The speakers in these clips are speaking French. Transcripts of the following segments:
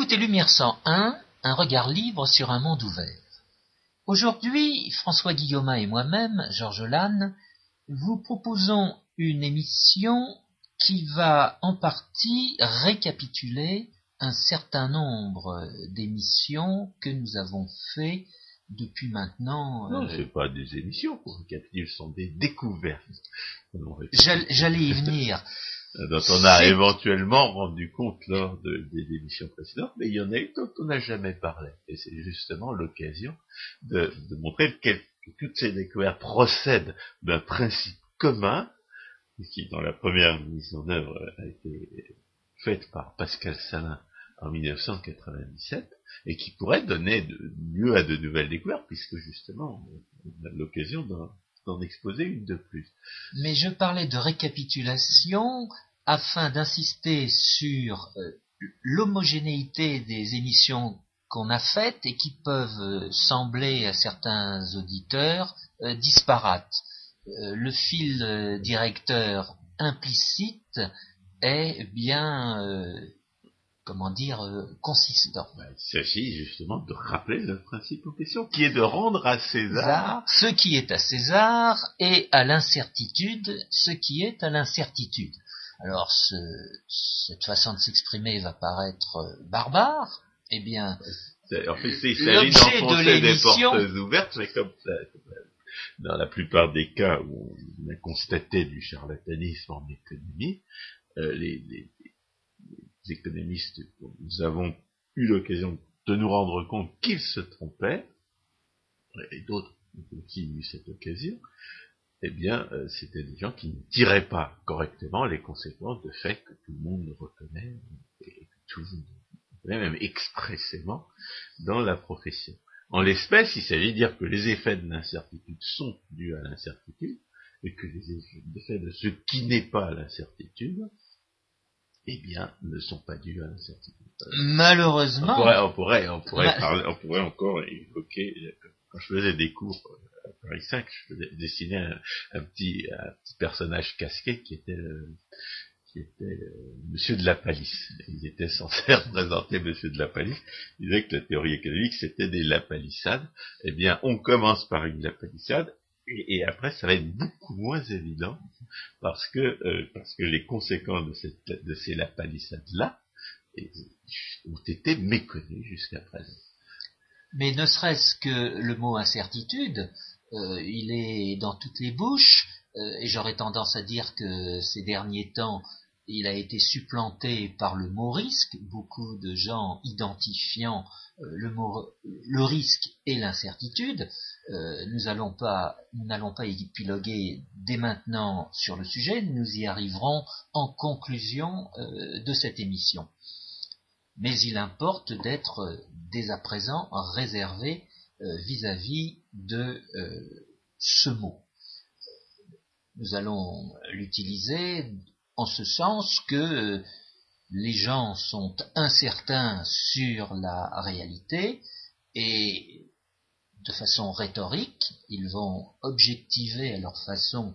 écoutez Lumière 101, un regard libre sur un monde ouvert. Aujourd'hui, François Guillaume et moi-même, Georges Lannes, vous proposons une émission qui va en partie récapituler un certain nombre d'émissions que nous avons fait depuis maintenant. Non, euh, pas des émissions pour récapituler, ce sont des découvertes. J'allais y venir. Dont on a éventuellement rendu compte lors des émissions précédentes, mais il y en a une dont on n'a jamais parlé. Et c'est justement l'occasion de, montrer que, toutes ces découvertes procèdent d'un principe commun, qui dans la première mise en œuvre a été faite par Pascal Salin en 1997, et qui pourrait donner lieu à de nouvelles découvertes, puisque justement on a l'occasion d'en exposer une de plus. Mais je parlais de récapitulation afin d'insister sur euh, l'homogénéité des émissions qu'on a faites et qui peuvent euh, sembler à certains auditeurs euh, disparates. le fil directeur implicite est bien comment dire, consistant. il s'agit justement de rappeler le principe en question, qui est de rendre à César ce qui est à César et à l'incertitude ce qui est à l'incertitude. Alors, cette façon de s'exprimer va paraître euh, barbare. Eh bien, en fait, c'est l'objet de l'émission des portes ouvertes, mais comme ça, dans la plupart des cas où on a constaté du charlatanisme en économie, euh, les, les, économistes, nous avons eu l'occasion de nous rendre compte qu'ils se trompaient, et d'autres ont aussi eu cette occasion, eh bien, euh, c'était des gens qui ne tiraient pas correctement les conséquences de fait que tout le monde reconnaît, et que tout le monde reconnaît même expressément dans la profession. En l'espèce, il s'agit de dire que les effets de l'incertitude sont dus à l'incertitude, et que les effets de ce qui n'est pas l'incertitude, eh bien, ne sont pas dus à l'incertitude. Malheureusement. On pourrait, on pourrait, on pourrait encore évoquer, quand je faisais des cours Paris 5, je dessinais un, un, petit, un, petit, personnage casqué qui était, euh, qui était euh, Monsieur de la Palisse. Il était censé représenter Monsieur de la Palisse. Il disait que la théorie économique c'était des lapalissades. Eh bien, on commence par une lapalissade et, après ça va être beaucoup moins évident parce que euh, parce que les conséquences de, cette, de ces lapalissades là ont été méconnues jusqu'à présent. Mais ne serait-ce que le mot incertitude, euh, il est dans toutes les bouches, euh, et j'aurais tendance à dire que ces derniers temps, il a été supplanté par le mot risque, beaucoup de gens identifiant euh, le, mot, le risque et l'incertitude. Nous n'allons pas, nous n'allons pas épiloguer dès maintenant sur le sujet, nous y arriverons en conclusion de cette émission. Mais il importe d'être dès à présent réservé euh, vis-à-vis de euh, ce mot. Nous allons l'utiliser en ce sens que euh, les gens sont incertains sur la réalité et de façon rhétorique, ils vont objectiver à leur façon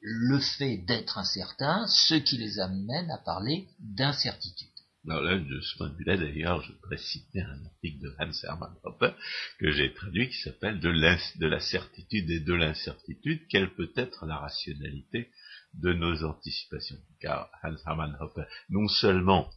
le fait d'être incertain, ce qui les amène à parler d'incertitude. Alors là, de ce point de vue-là, d'ailleurs, je voudrais citer un article de Hans Hermann Hoppe que j'ai traduit qui s'appelle de, de la certitude et de l'incertitude, quelle peut être la rationalité de nos anticipations? Car Hans Hermann Hoppe, non seulement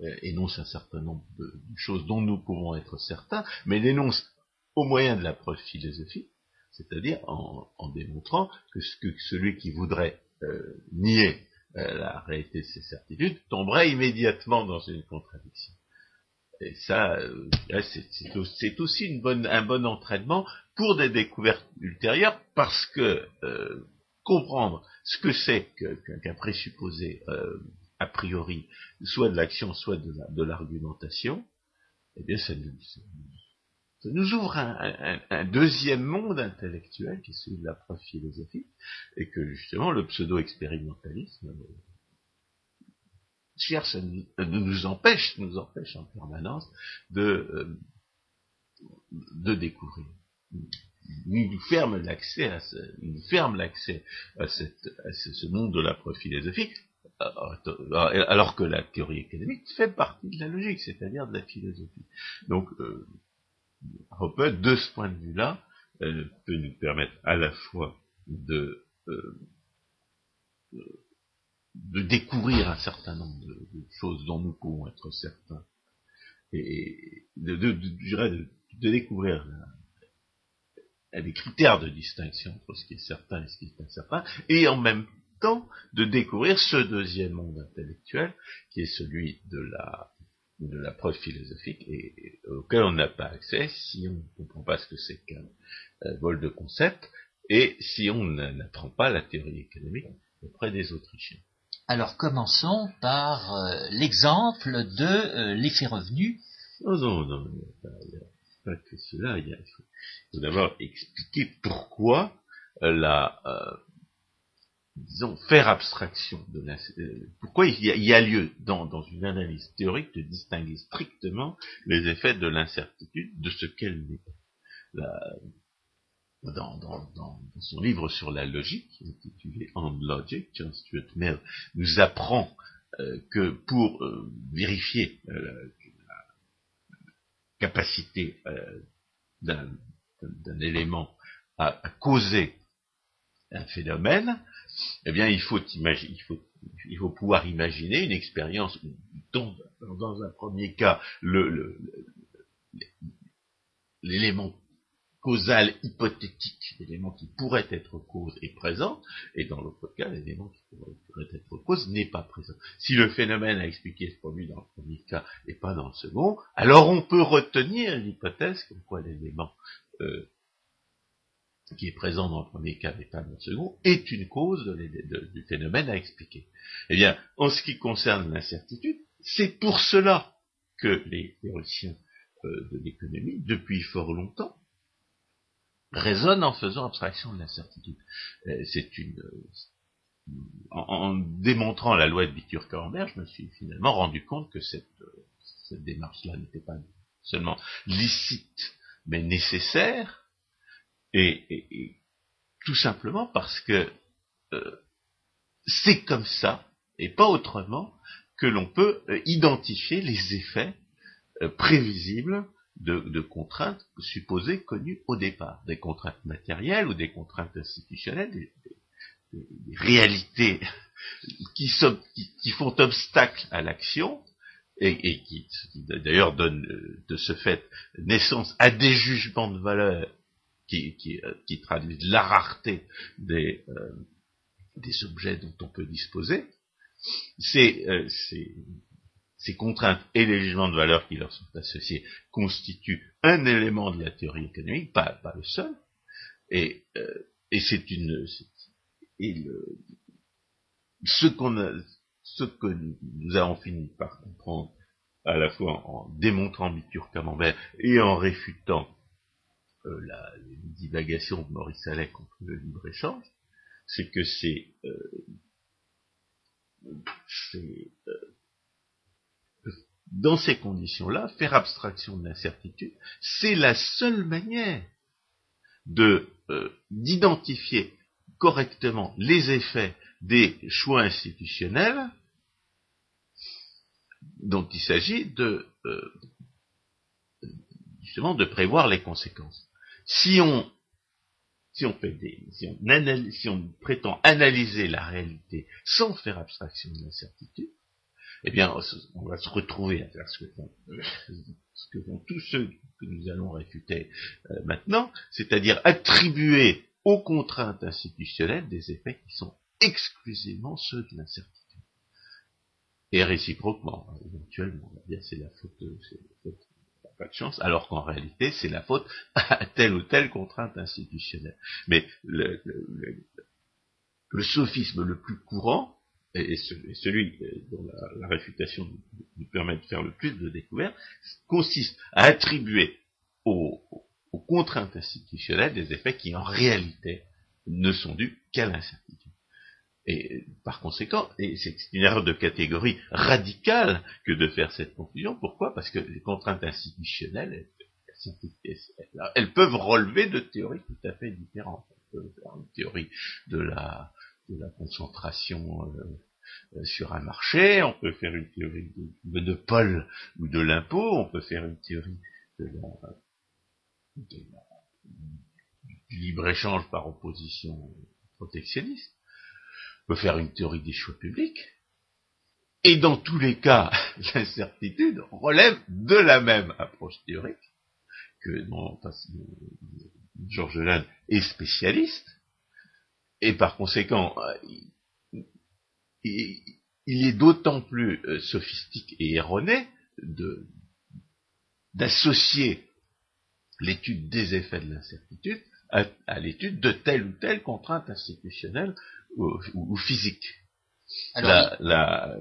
euh, énonce un certain nombre de, choses dont nous pouvons être certains, mais l'énonce au moyen de la preuve philosophique, c'est-à-dire en, démontrant que, ce que celui qui voudrait euh, nier euh, la réalité de ces certitudes, tomberait immédiatement dans une contradiction. Et ça, euh, c'est aussi une bonne, un bon entraînement pour des découvertes ultérieures, parce que euh, comprendre ce que c'est qu'un présupposé a priori, soit de l'action, soit de l'argumentation, eh bien, ça nous, ça nous ouvre un, deuxième monde intellectuel qui est celui de la preuve philosophique, et que justement le pseudo-expérimentalisme euh, cherche à nous, empêche, nous empêche en permanence de, euh, de découvrir. Il nous ferme l'accès à ce, nous ferme l'accès à, cette, à ce, monde de la preuve philosophique alors que la théorie économique fait partie de la logique, c'est-à-dire de la philosophie. Donc, euh, de ce point de vue-là, peut nous permettre à la fois de, euh, découvrir un certain nombre de, choses dont nous pouvons être certains, et de, de, de, découvrir des critères de distinction entre ce qui est certain et ce qui est incertain, et en même temps de découvrir ce deuxième monde intellectuel qui est celui de la de la preuve philosophique et, auquel on n'a pas accès si on ne comprend pas ce que c'est qu'un euh, vol de concept et si on n'apprend pas la théorie économique auprès des Autrichiens. Alors commençons par euh, l'exemple de euh, l'effet revenu. Non, non, non, pas, pas que cela. Il, faut, d'abord expliquer pourquoi la, disons, faire abstraction de la, euh, pourquoi il y, a, lieu dans, dans, une analyse théorique de distinguer strictement les effets de l'incertitude de ce qu'elle n'est pas. Dans, dans, dans, son livre sur la logique, intitulé On Logic, John Stuart Mill nous apprend euh, que pour euh, vérifier la capacité d'un élément à, à causer un phénomène, eh bien, il faut, pouvoir imaginer une expérience où, dans, un premier cas, l'élément causal hypothétique, l'élément qui pourrait être cause est présent, et dans l'autre cas, l'élément qui pourrait, être cause n'est pas présent. Si le phénomène à expliquer se produit dans le premier cas et pas dans le second, alors on peut retenir l'hypothèse comme quoi l'élément euh, qui est présent dans le premier cas et pas dans le second, est une cause du phénomène à expliquer. Eh bien, en ce qui concerne l'incertitude, c'est pour cela que les théoriciens euh, de l'économie, depuis fort longtemps, raisonnent en faisant abstraction de l'incertitude. Euh, c'est une euh, en, démontrant la loi de Bitur-Camembert, je me suis finalement rendu compte que cette démarche-là n'était pas seulement licite, mais nécessaire, et, tout simplement parce que euh, c'est comme ça, et pas autrement, que l'on peut euh, identifier les effets euh, prévisibles de, contraintes supposées connues au départ, des contraintes matérielles ou des contraintes institutionnelles, des, réalités qui, qui, font obstacle à l'action et, qui, qui d'ailleurs donnent de ce fait naissance à des jugements de valeur qui, euh, qui, traduisent la rareté des, euh, des objets dont on peut disposer, ces, euh, ces, contraintes et les jugements de valeur qui leur sont associés constituent un élément de la théorie économique, pas, le seul, et, c'est une ce a ce que nous avons fini par comprendre à la fois en démontrant Bitur Camembert et en réfutant euh, la, les divagations de Maurice Allais contre le libre-échange, c'est que c'est euh, euh, dans ces conditions-là, faire abstraction de l'incertitude, c'est la seule manière de d'identifier correctement les effets des choix institutionnels dont il s'agit de justement de prévoir les conséquences si on, si on fait des, si on, si on prétend analyser la réalité sans faire abstraction de l'incertitude, eh bien, on va se retrouver à faire ce que font, ce que font tous ceux que nous allons réfuter euh, maintenant, c'est-à-dire attribuer aux contraintes institutionnelles des effets qui sont exclusivement ceux de l'incertitude. Et réciproquement, éventuellement, c'est la faute, c'est la faute de chance, alors qu'en réalité, c'est la faute à telle ou telle contrainte institutionnelle. Mais le, sophisme le plus courant, et, celui dont la, réfutation nous, permet de faire le plus de découvertes, consiste à attribuer aux contraintes institutionnelles des effets qui en réalité ne sont dus qu'à l'incertitude. Et par conséquent, et c'est une erreur de catégorie radicale que de faire cette conclusion. Pourquoi? Parce que les contraintes institutionnelles, elles, peuvent relever de théories tout à fait différentes. On peut faire une théorie de la, concentration euh, euh, sur un marché, on peut faire une théorie de, Paul ou de l'impôt, on peut faire une théorie de la, du libre-échange par opposition protectionniste, on faire une théorie des choix publics, et dans tous les cas, l'incertitude relève de la même approche théorique que dont Georges Lannes est spécialiste, et par conséquent, il, est d'autant plus euh, sophistique et erroné d'associer l'étude des effets de l'incertitude à, l'étude de telle ou telle contrainte institutionnelle ou, physique. la, la,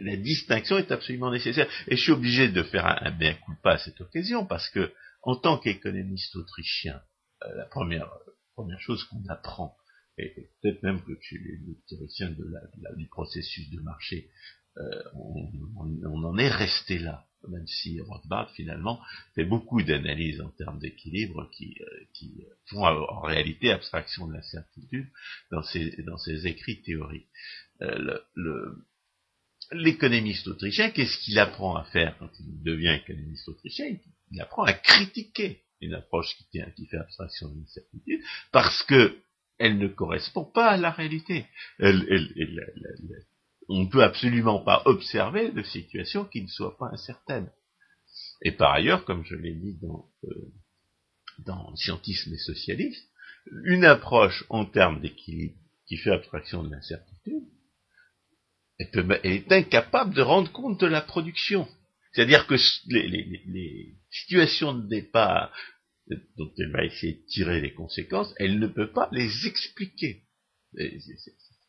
la, distinction est absolument nécessaire. Et je suis obligé de faire un, bien coup pas à cette occasion, parce que, en tant qu'économiste autrichien, euh, la première, première chose qu'on apprend, et peut-être même que chez les, théoriciens de la, du processus de marché, euh, on, on, en est resté là même si Rothbard finalement fait beaucoup d'analyses en termes d'équilibre qui, euh, qui, font en réalité abstraction de l'incertitude dans ses, dans ses écrits théoriques. Euh, l'économiste autrichien, qu'est-ce qu'il apprend à faire quand il devient économiste autrichien? Il apprend à critiquer une approche qui, qui fait abstraction de l'incertitude parce que elle ne correspond pas à la réalité. Elle, elle, elle, on ne peut absolument pas observer de situation qui ne soit pas incertaine. Et par ailleurs, comme je l'ai dit dans, euh, dans Scientisme et Socialisme, une approche en termes d'équilibre qui fait abstraction de l'incertitude est incapable de rendre compte de la production. C'est-à-dire que les, les, situations de départ dont elle va essayer de tirer les conséquences, elle ne peut pas les expliquer.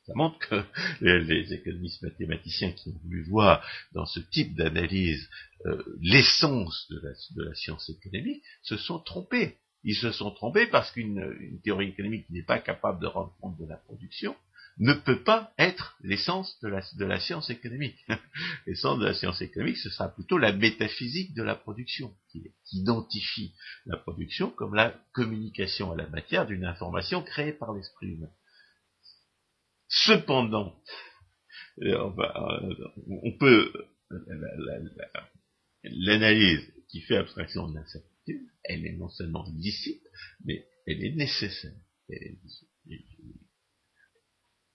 Ça montre que les, économistes mathématiciens qui ont voulu voir dans ce type d'analyse euh, l'essence de la, science économique se sont trompés. Ils se sont trompés parce qu'une théorie économique qui n'est pas capable de rendre compte de la production ne peut pas être l'essence de la, science économique. l'essence de la science économique, ce sera plutôt la métaphysique de la production, qui identifie la production comme la communication à la matière d'une information créée par l'esprit humain. Cependant, euh, on peut l'analyse qui fait abstraction de l'incertitude, elle est non seulement licite, mais elle est nécessaire.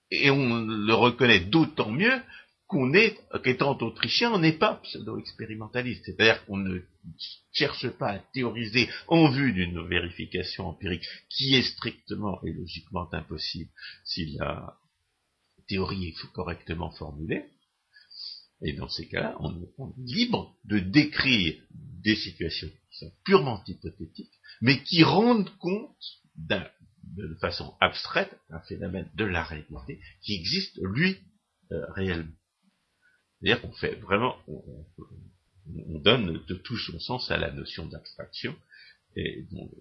Et on le reconnaît d'autant mieux qu'on est, qu'étant autrichien, on n'est pas pseudo-expérimentaliste. C'est-à-dire qu'on ne cherche pas à théoriser en vue d'une vérification empirique qui est strictement et logiquement impossible si la théorie est correctement formulée. Et dans ces cas-là, on, est libre de décrire des situations qui sont purement hypothétiques, mais qui rendent compte de façon abstraite d'un phénomène de la réalité qui existe, lui, euh, réellement. C'est-à-dire qu'on fait vraiment, on, donne de tout son sens à la notion d'abstraction, et dont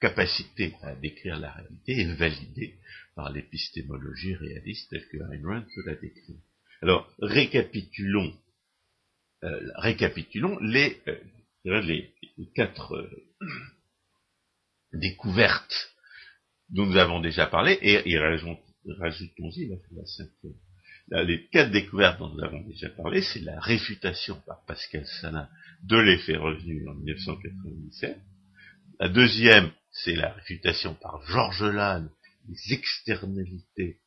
capacité à décrire la réalité est validée par l'épistémologie réaliste telle que Ayn Rand la décrire. Alors, récapitulons, euh, récapitulons les, euh, quatre euh, découvertes dont nous avons déjà parlé, et, rajoutons-y la, cinquième. les quatre découvertes dont nous avons déjà parlé, c'est la réfutation par Pascal Salin de l'effet revenu en 1997. La deuxième, c'est la réfutation par Georges Lannes des externalités.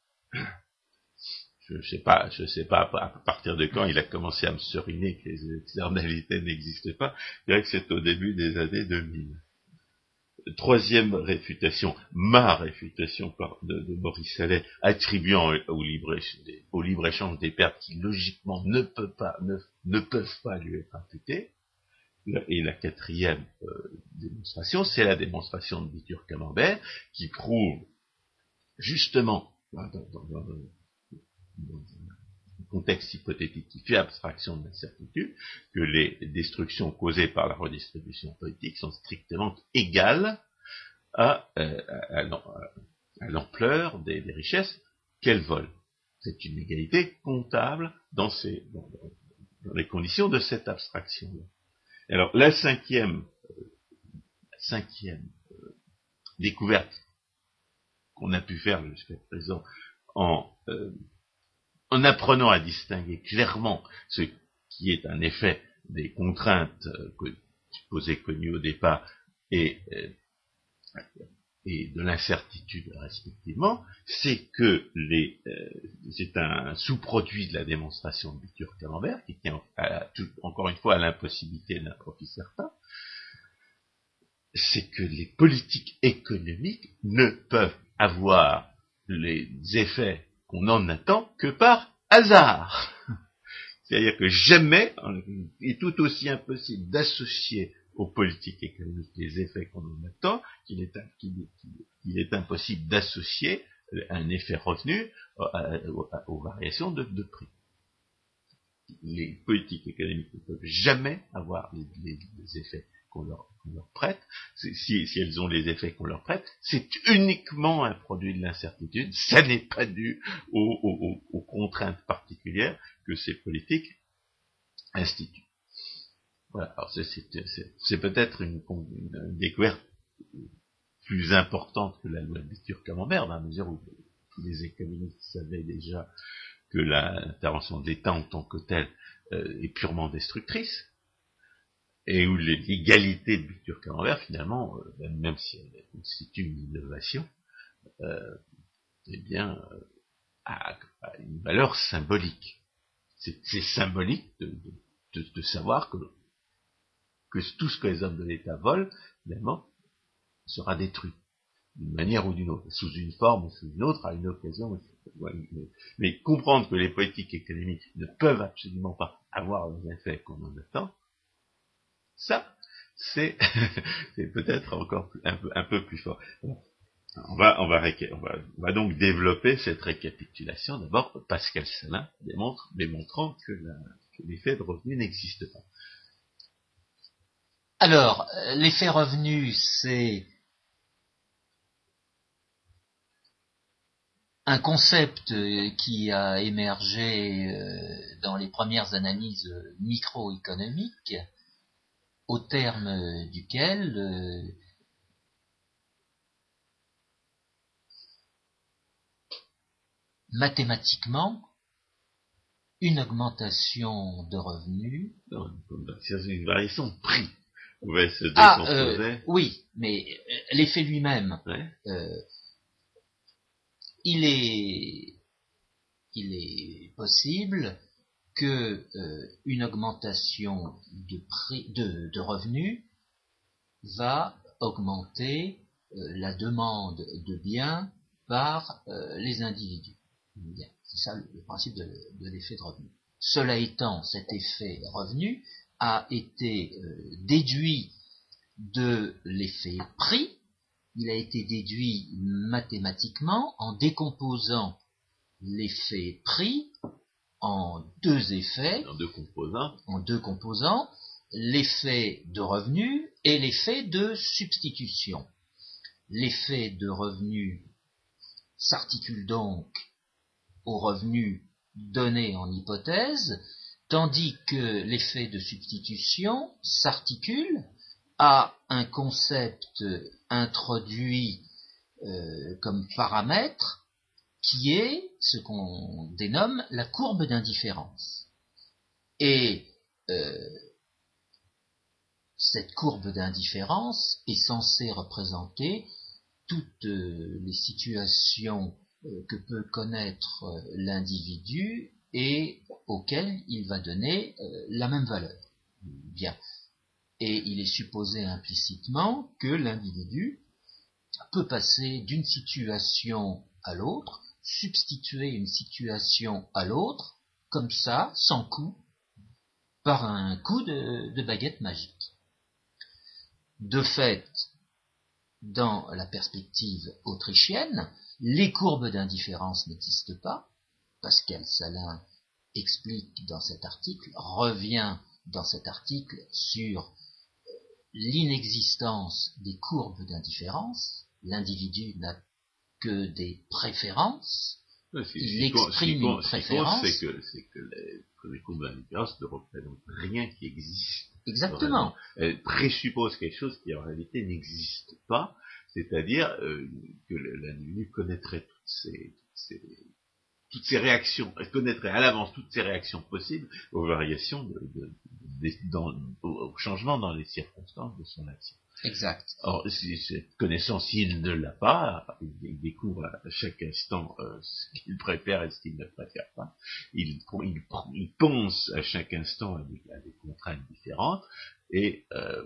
Je ne sais pas, je sais pas à partir de quand il a commencé à me seriner que les externalités n'existaient pas. Je dirais que c'est au début des années 2000. Troisième réfutation, ma réfutation de, Maurice Allais, attribuant au libre-échange des pertes qui logiquement ne, peuvent pas lui être imputées. Et la quatrième euh, démonstration, c'est la démonstration de Bitur Camembert, qui prouve justement dans, un contexte hypothétique qui fait abstraction de l'incertitude, que les destructions causées par la redistribution politique sont strictement égales à, euh, l'ampleur des, richesses qu'elles volent. C'est une égalité comptable dans, dans les conditions de cette abstraction-là. Alors, la cinquième, euh, cinquième euh, découverte qu'on a pu faire jusqu'à présent en, en apprenant à distinguer clairement ce qui est un effet des contraintes supposées connues au départ et et de l'incertitude respectivement, c'est que les, euh, c'est un sous-produit de la démonstration de Bitur-Camembert qui tient encore une fois à l'impossibilité d'un profit certain, c'est que les politiques économiques ne peuvent avoir les effets qu'on en attend que par hasard. C'est-à-dire que jamais, il est tout aussi impossible d'associer aux politiques économiques les effets qu'on en attend, qu'il est, impossible d'associer un effet revenu aux, variations de, prix. Les politiques économiques ne peuvent jamais avoir les, effets qu'on leur, prête. Si, elles ont les effets qu'on leur prête, c'est uniquement un produit de l'incertitude. Ça n'est pas dû aux contraintes particulières que ces politiques instituent. Voilà. Alors c'est peut-être une, découverte plus importante que la loi de Bitur Camembert, dans la mesure où les économistes savaient déjà que l'intervention de l'État en tant que telle euh, est purement destructrice, et où l'égalité de Bitur Camembert, finalement, euh, même si elle constitue une innovation, euh, eh bien, a, une valeur symbolique. C'est symbolique de savoir que que tout ce que les hommes de l'État volent, finalement, sera détruit, d'une manière ou d'une autre, sous une forme ou sous une autre, à une occasion. Mais comprendre que les politiques économiques ne peuvent absolument pas avoir les effets qu'on en attend, ça, c'est peut-être encore un, peu, plus fort. On, va, donc développer cette récapitulation. D'abord, Pascal Salin démontre, démontrant que l'effet de revenu n'existe pas. Alors, euh, l'effet revenu, c'est un concept euh, qui a émergé euh, dans les premières analyses microéconomiques, au terme duquel mathématiquement, une augmentation de revenus. C'est une variation de prix ah, euh, oui, mais euh, l'effet lui-même, euh, il est, il est possible que une augmentation de prix, revenus va augmenter la demande de biens par les individus. C'est ça le, principe de, de l'effet de revenu. Cela étant, cet effet revenu a été euh, déduit de l'effet prix, il a été déduit mathématiquement en décomposant l'effet prix en deux effets, en deux composants, en deux composants l'effet de revenu et l'effet de substitution. L'effet de revenu s'articule donc au revenu donné en hypothèse, tandis que l'effet de substitution s'articule à un concept introduit euh, comme paramètre qui est ce qu'on dénomme la courbe d'indifférence. Et euh, cette courbe d'indifférence est censée représenter toutes euh, les situations que peut connaître l'individu et auquel il va donner euh, la même valeur. Bien. Et il est supposé implicitement que l'individu peut passer d'une situation à l'autre, substituer une situation à l'autre, comme ça, sans coup, par un coup de, baguette magique. De fait, dans la perspective autrichienne, les courbes d'indifférence n'existent pas, Pascal Salin explique dans cet article, revient dans cet article sur euh, l'inexistence des courbes d'indifférence. L'individu n'a que des préférences. il exprime une préférence. C'est que, les, courbes d'indifférence ne représentent rien qui existe. Exactement. Elles présupposent quelque chose qui en réalité n'existe pas, c'est-à-dire euh, que l'individu connaîtrait toutes ces toutes ces réactions, elle connaîtrait à l'avance toutes ces réactions possibles aux variations, de, dans, au changement dans les circonstances de son action. Exact. Or, cette connaissance, s'il ne l'a pas, il découvre à chaque instant euh, ce qu'il préfère et ce qu'il ne préfère pas. Il, il, pense à chaque instant à des, contraintes différentes et, euh,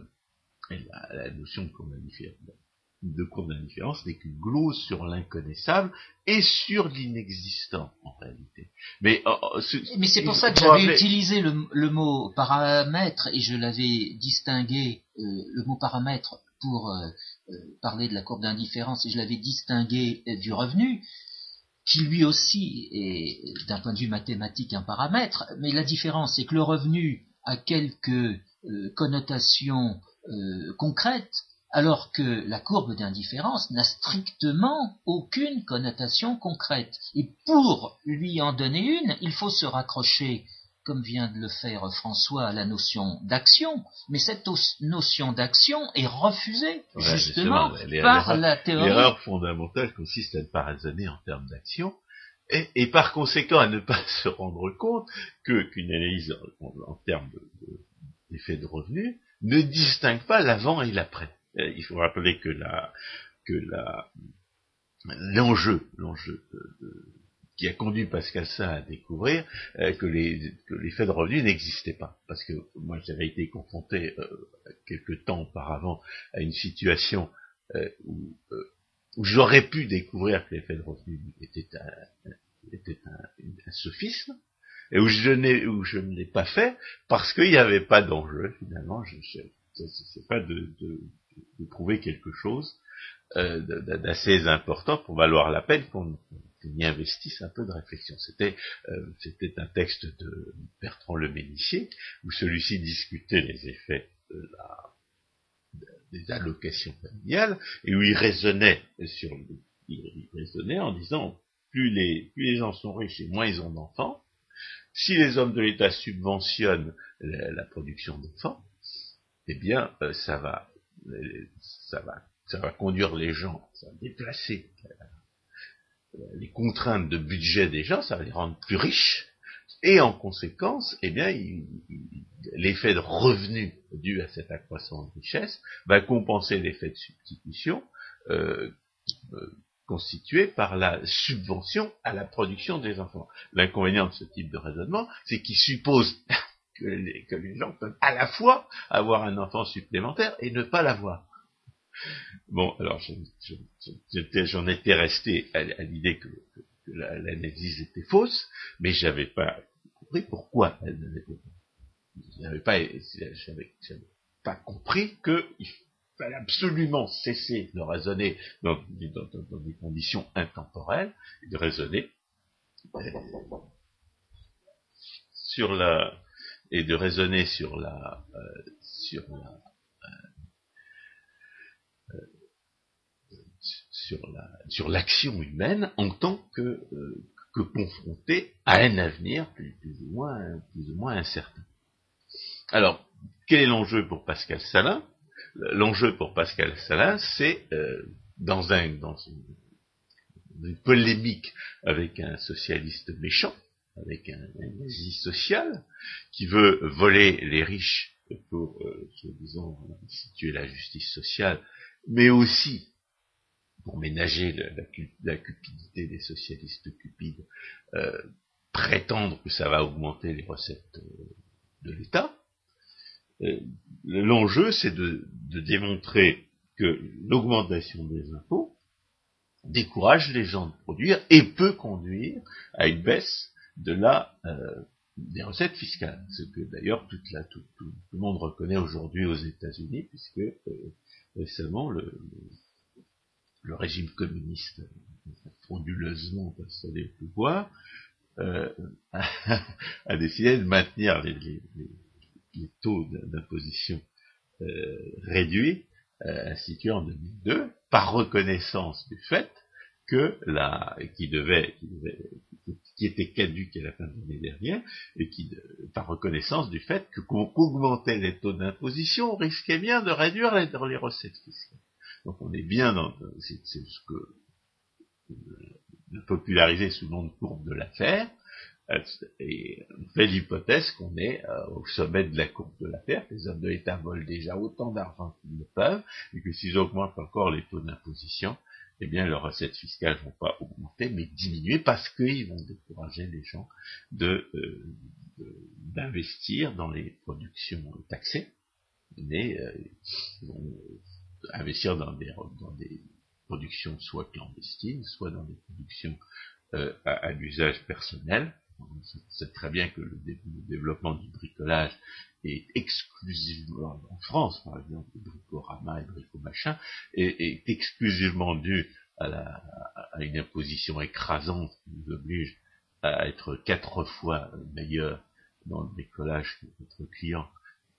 la, la, notion de cours de cours d'indifférence n'est qu'une glose sur l'inconnaissable et sur l'inexistant en réalité. Mais, oh, oh, Mais c'est pour ça que j'avais utilisé le, mot paramètre et je l'avais distingué, euh, le mot paramètre pour euh, euh, parler de la courbe d'indifférence et je l'avais distingué du revenu, qui lui aussi est d'un point de vue mathématique un paramètre, mais la différence c'est que le revenu a quelques connotations concrètes alors que la courbe d'indifférence n'a strictement aucune connotation concrète. Et pour lui en donner une, il faut se raccrocher, comme vient de le faire François, à la notion d'action, mais cette notion d'action est refusée justement, par la théorie. L'erreur fondamentale consiste à ne pas raisonner en termes d'action, et, par conséquent à ne pas se rendre compte que qu'une analyse en, termes d'effet de, de revenus ne distingue pas l'avant et l'après. Euh, il faut rappeler que la, que la, l'enjeu, l'enjeu qui a conduit Pascal Saint à découvrir euh, que, les, que l'effet de revenu n'existait pas. Parce que moi j'avais été confronté euh, quelque temps auparavant à une situation où, où j'aurais pu découvrir que l'effet de revenu était un, était un, sophisme, et où je, n'ai, où je ne l'ai pas fait parce qu'il n'y avait pas d'enjeu finalement. Je, je, c'est pas de, de, de trouver quelque chose euh, d'assez important pour valoir la peine qu'on y investisse un peu de réflexion. C'était euh, un texte de Bertrand Le Ménissier où celui-ci discutait les effets des allocations familiales et où il raisonnait sur il, raisonnait en disant plus les plus les gens sont riches et moins ils ont d'enfants. Si les hommes de l'État subventionnent la, production d'enfants, eh bien, euh, ça va ça va, conduire les gens, ça va déplacer les contraintes de budget des gens, ça va les rendre plus riches, et en conséquence, eh bien, l'effet de revenu dû à cette accroissance de richesse va compenser l'effet de substitution euh, euh, constitué par la subvention à la production des enfants. L'inconvénient de ce type de raisonnement, c'est qu'il suppose que les, gens peuvent à la fois avoir un enfant supplémentaire et ne pas l'avoir. Bon, alors j'en étais resté à, l'idée que, l'analyse était fausse, mais j'avais pas compris pourquoi elle ne l'était pas. J'avais pas, compris qu'il fallait absolument cesser de raisonner dans, des conditions intemporelles, de raisonner euh, sur la, et de raisonner sur la euh, sur la euh, euh, sur la sur l'action humaine en tant que que confrontée à un avenir plus, ou moins plus ou moins incertain. Alors, quel est l'enjeu pour Pascal Salin? L'enjeu pour Pascal Salin, c'est dans un dans une polémique avec un socialiste méchant, avec un, nazi social qui veut voler les riches pour, euh, disons, instituer la justice sociale, mais aussi pour ménager la, cupidité des socialistes cupides, euh, prétendre que ça va augmenter les recettes euh, de l'État. L'enjeu, c'est de démontrer que l'augmentation des impôts décourage les gens de produire et peut conduire à une baisse de la euh, des recettes fiscales, ce que d'ailleurs tout, tout, le monde reconnaît aujourd'hui aux États-Unis, puisque euh, récemment le, régime communiste frauduleusement installé au pouvoir euh, a, décidé de maintenir les, les, les taux d'imposition réduits institués en 2002 par reconnaissance du fait que la qui devait, qui devait qui était caduque à la fin de l'année dernière, et qui, par reconnaissance du fait que qu'on augmentait les taux d'imposition, on risquait bien de réduire les, recettes fiscales. Donc on est bien dans, c'est ce que popularisé sous le nom de courbe de l'affaire, euh, et on fait l'hypothèse qu'on est euh, au sommet de la courbe de l'affaire, les hommes de l'État volent déjà autant d'argent qu'ils le peuvent, et que s'ils augmentent encore les taux d'imposition, eh bien leurs recettes fiscales vont pas augmenter, mais diminuer parce qu'ils vont décourager les gens de, d'investir dans les productions taxées, mais ils vont investir dans des, dans des production soit clandestine, soit dans des productions euh, à, l'usage personnel. On sait très bien que le, développement du bricolage est exclusivement, en France par exemple, le bricorama et bricomachin, est, est exclusivement dû à, la, à, une imposition écrasante qui nous oblige à être quatre fois meilleur dans le bricolage que notre client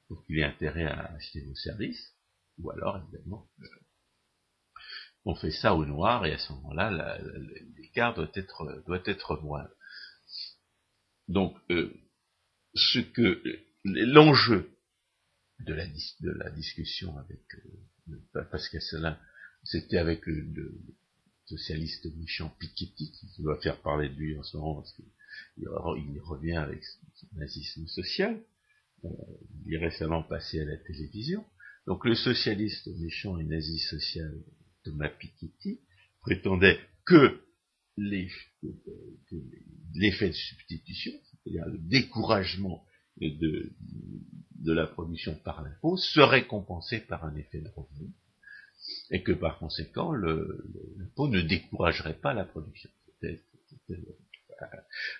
pour qu'il ait intérêt à acheter vos services, ou alors évidemment on fait ça au noir et à ce moment-là, l'écart doit être, doit être moindre. Donc, euh, ce que l'enjeu de la, discussion avec euh, Pascal Salin, c'était avec le, socialiste méchant Piketty, qui doit faire parler de lui en ce moment, parce qu'il il revient avec son nazisme social. Euh, il est récemment passé à la télévision. Donc le socialiste méchant et nazi social Thomas Piketty prétendait que l'effet de substitution, c'est-à-dire le découragement de, la production par l'impôt, serait compensé par un effet de revenu, et que par conséquent, l'impôt ne découragerait pas la production. C'était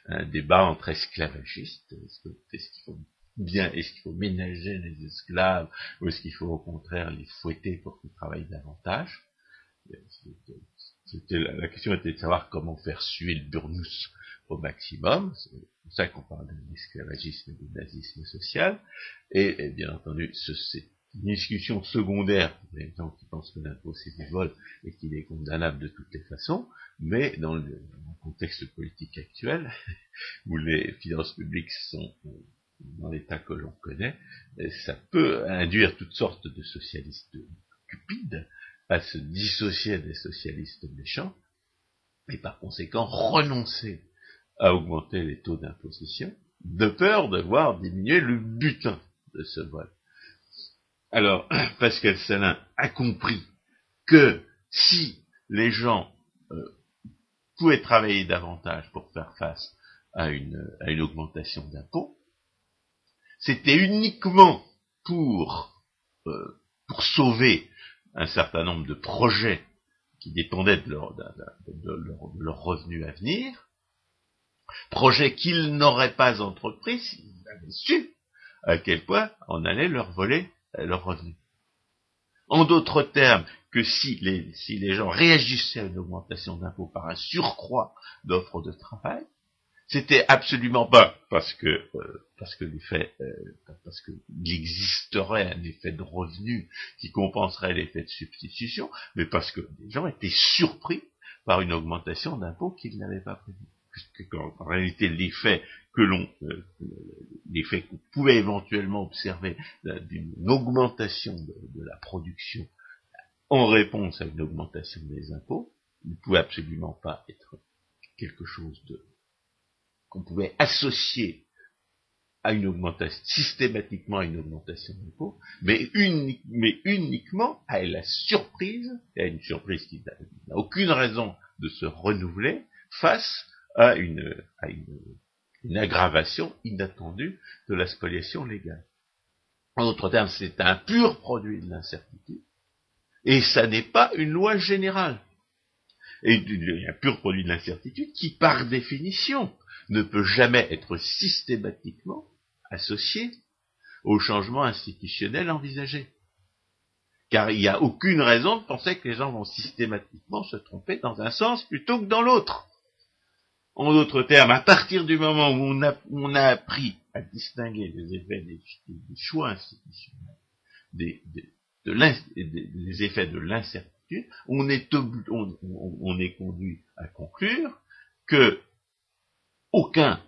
un débat entre esclavagistes. Est-ce qu'il faut bien, est-ce qu'il faut ménager les esclaves, ou est-ce qu'il faut au contraire les fouetter pour qu'ils travaillent davantage? La, question était de savoir comment faire suer le burnous au maximum. Pour ça qu'on parle d'un esclavagisme et du nazisme social. Et, bien entendu, c'est une discussion secondaire pour les gens qui pensent que l'impôt c'est du vol et qu'il est condamnable de toutes les façons, mais dans le, contexte politique actuel, où les finances publiques sont dans l'état que l'on connaît, ça peut induire toutes sortes de socialistes cupides à se dissocier des socialistes méchants, et par conséquent renoncer à augmenter les taux d'imposition, de peur de voir diminuer le butin de ce vol. Alors, Pascal Salin a compris que si les gens euh, pouvaient travailler davantage pour faire face à une, à une augmentation d'impôts, c'était uniquement pour, euh, pour sauver un certain nombre de projets qui dépendaient de leur, de, leur, revenu à venir, projets qu'ils n'auraient pas entrepris s'ils avaient su à quel point on allait leur voler leur revenu. En d'autres termes, que si les, gens réagissaient à une augmentation d'impôts par un surcroît d'offres de travail, c'était absolument pas parce que euh, parce que l'effet euh, parce qu'il existerait un effet de revenu qui compenserait l'effet de substitution, mais parce que les gens étaient surpris par une augmentation d'impôts qu'ils n'avaient pas prévu. Puisque en réalité l'effet que l'on euh, l'effet qu'on pouvait éventuellement observer d'une augmentation de, la production en réponse à une augmentation des impôts ne pouvait absolument pas être quelque chose de qu'on pouvait associer à une augmentation, systématiquement à une augmentation d'impôts, mais, mais uniquement à la surprise, à une surprise qui n'a aucune raison de se renouveler, face à une, à une, aggravation inattendue de la spoliation légale. En d'autres termes, c'est un pur produit de l'incertitude, et ça n'est pas une loi générale. Et un pur produit de l'incertitude qui, par définition, ne peut jamais être systématiquement associé au changement institutionnel envisagé. Car il n'y a aucune raison de penser que les gens vont systématiquement se tromper dans un sens plutôt que dans l'autre. En d'autres termes, à partir du moment où on a, appris à distinguer les effets des, choix institutionnels des, effets de l'incertitude, on est, on est conduit à conclure que aucun,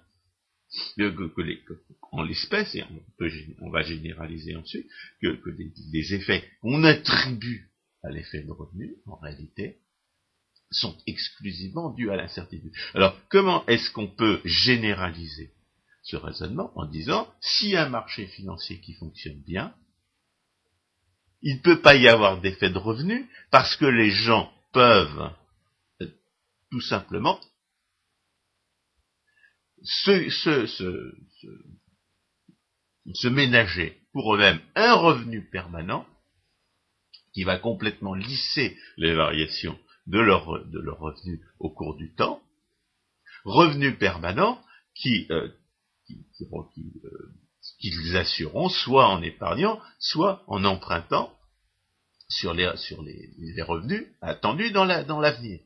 en l'espèce, et on, va généraliser ensuite, que, des, effets qu'on attribue à l'effet de revenu, en réalité, sont exclusivement dus à l'incertitude. Alors, comment est-ce qu'on peut généraliser ce raisonnement en disant, si un marché financier qui fonctionne bien, il ne peut pas y avoir d'effet de revenu parce que les gens peuvent euh, tout simplement se, se, ménager pour eux-mêmes un revenu permanent qui va complètement lisser les variations de leur, de leur revenu au cours du temps, revenu permanent qui, euh, qui, euh, qu'ils assureront soit en épargnant, soit en empruntant sur les, sur les, les revenus attendus dans l'avenir.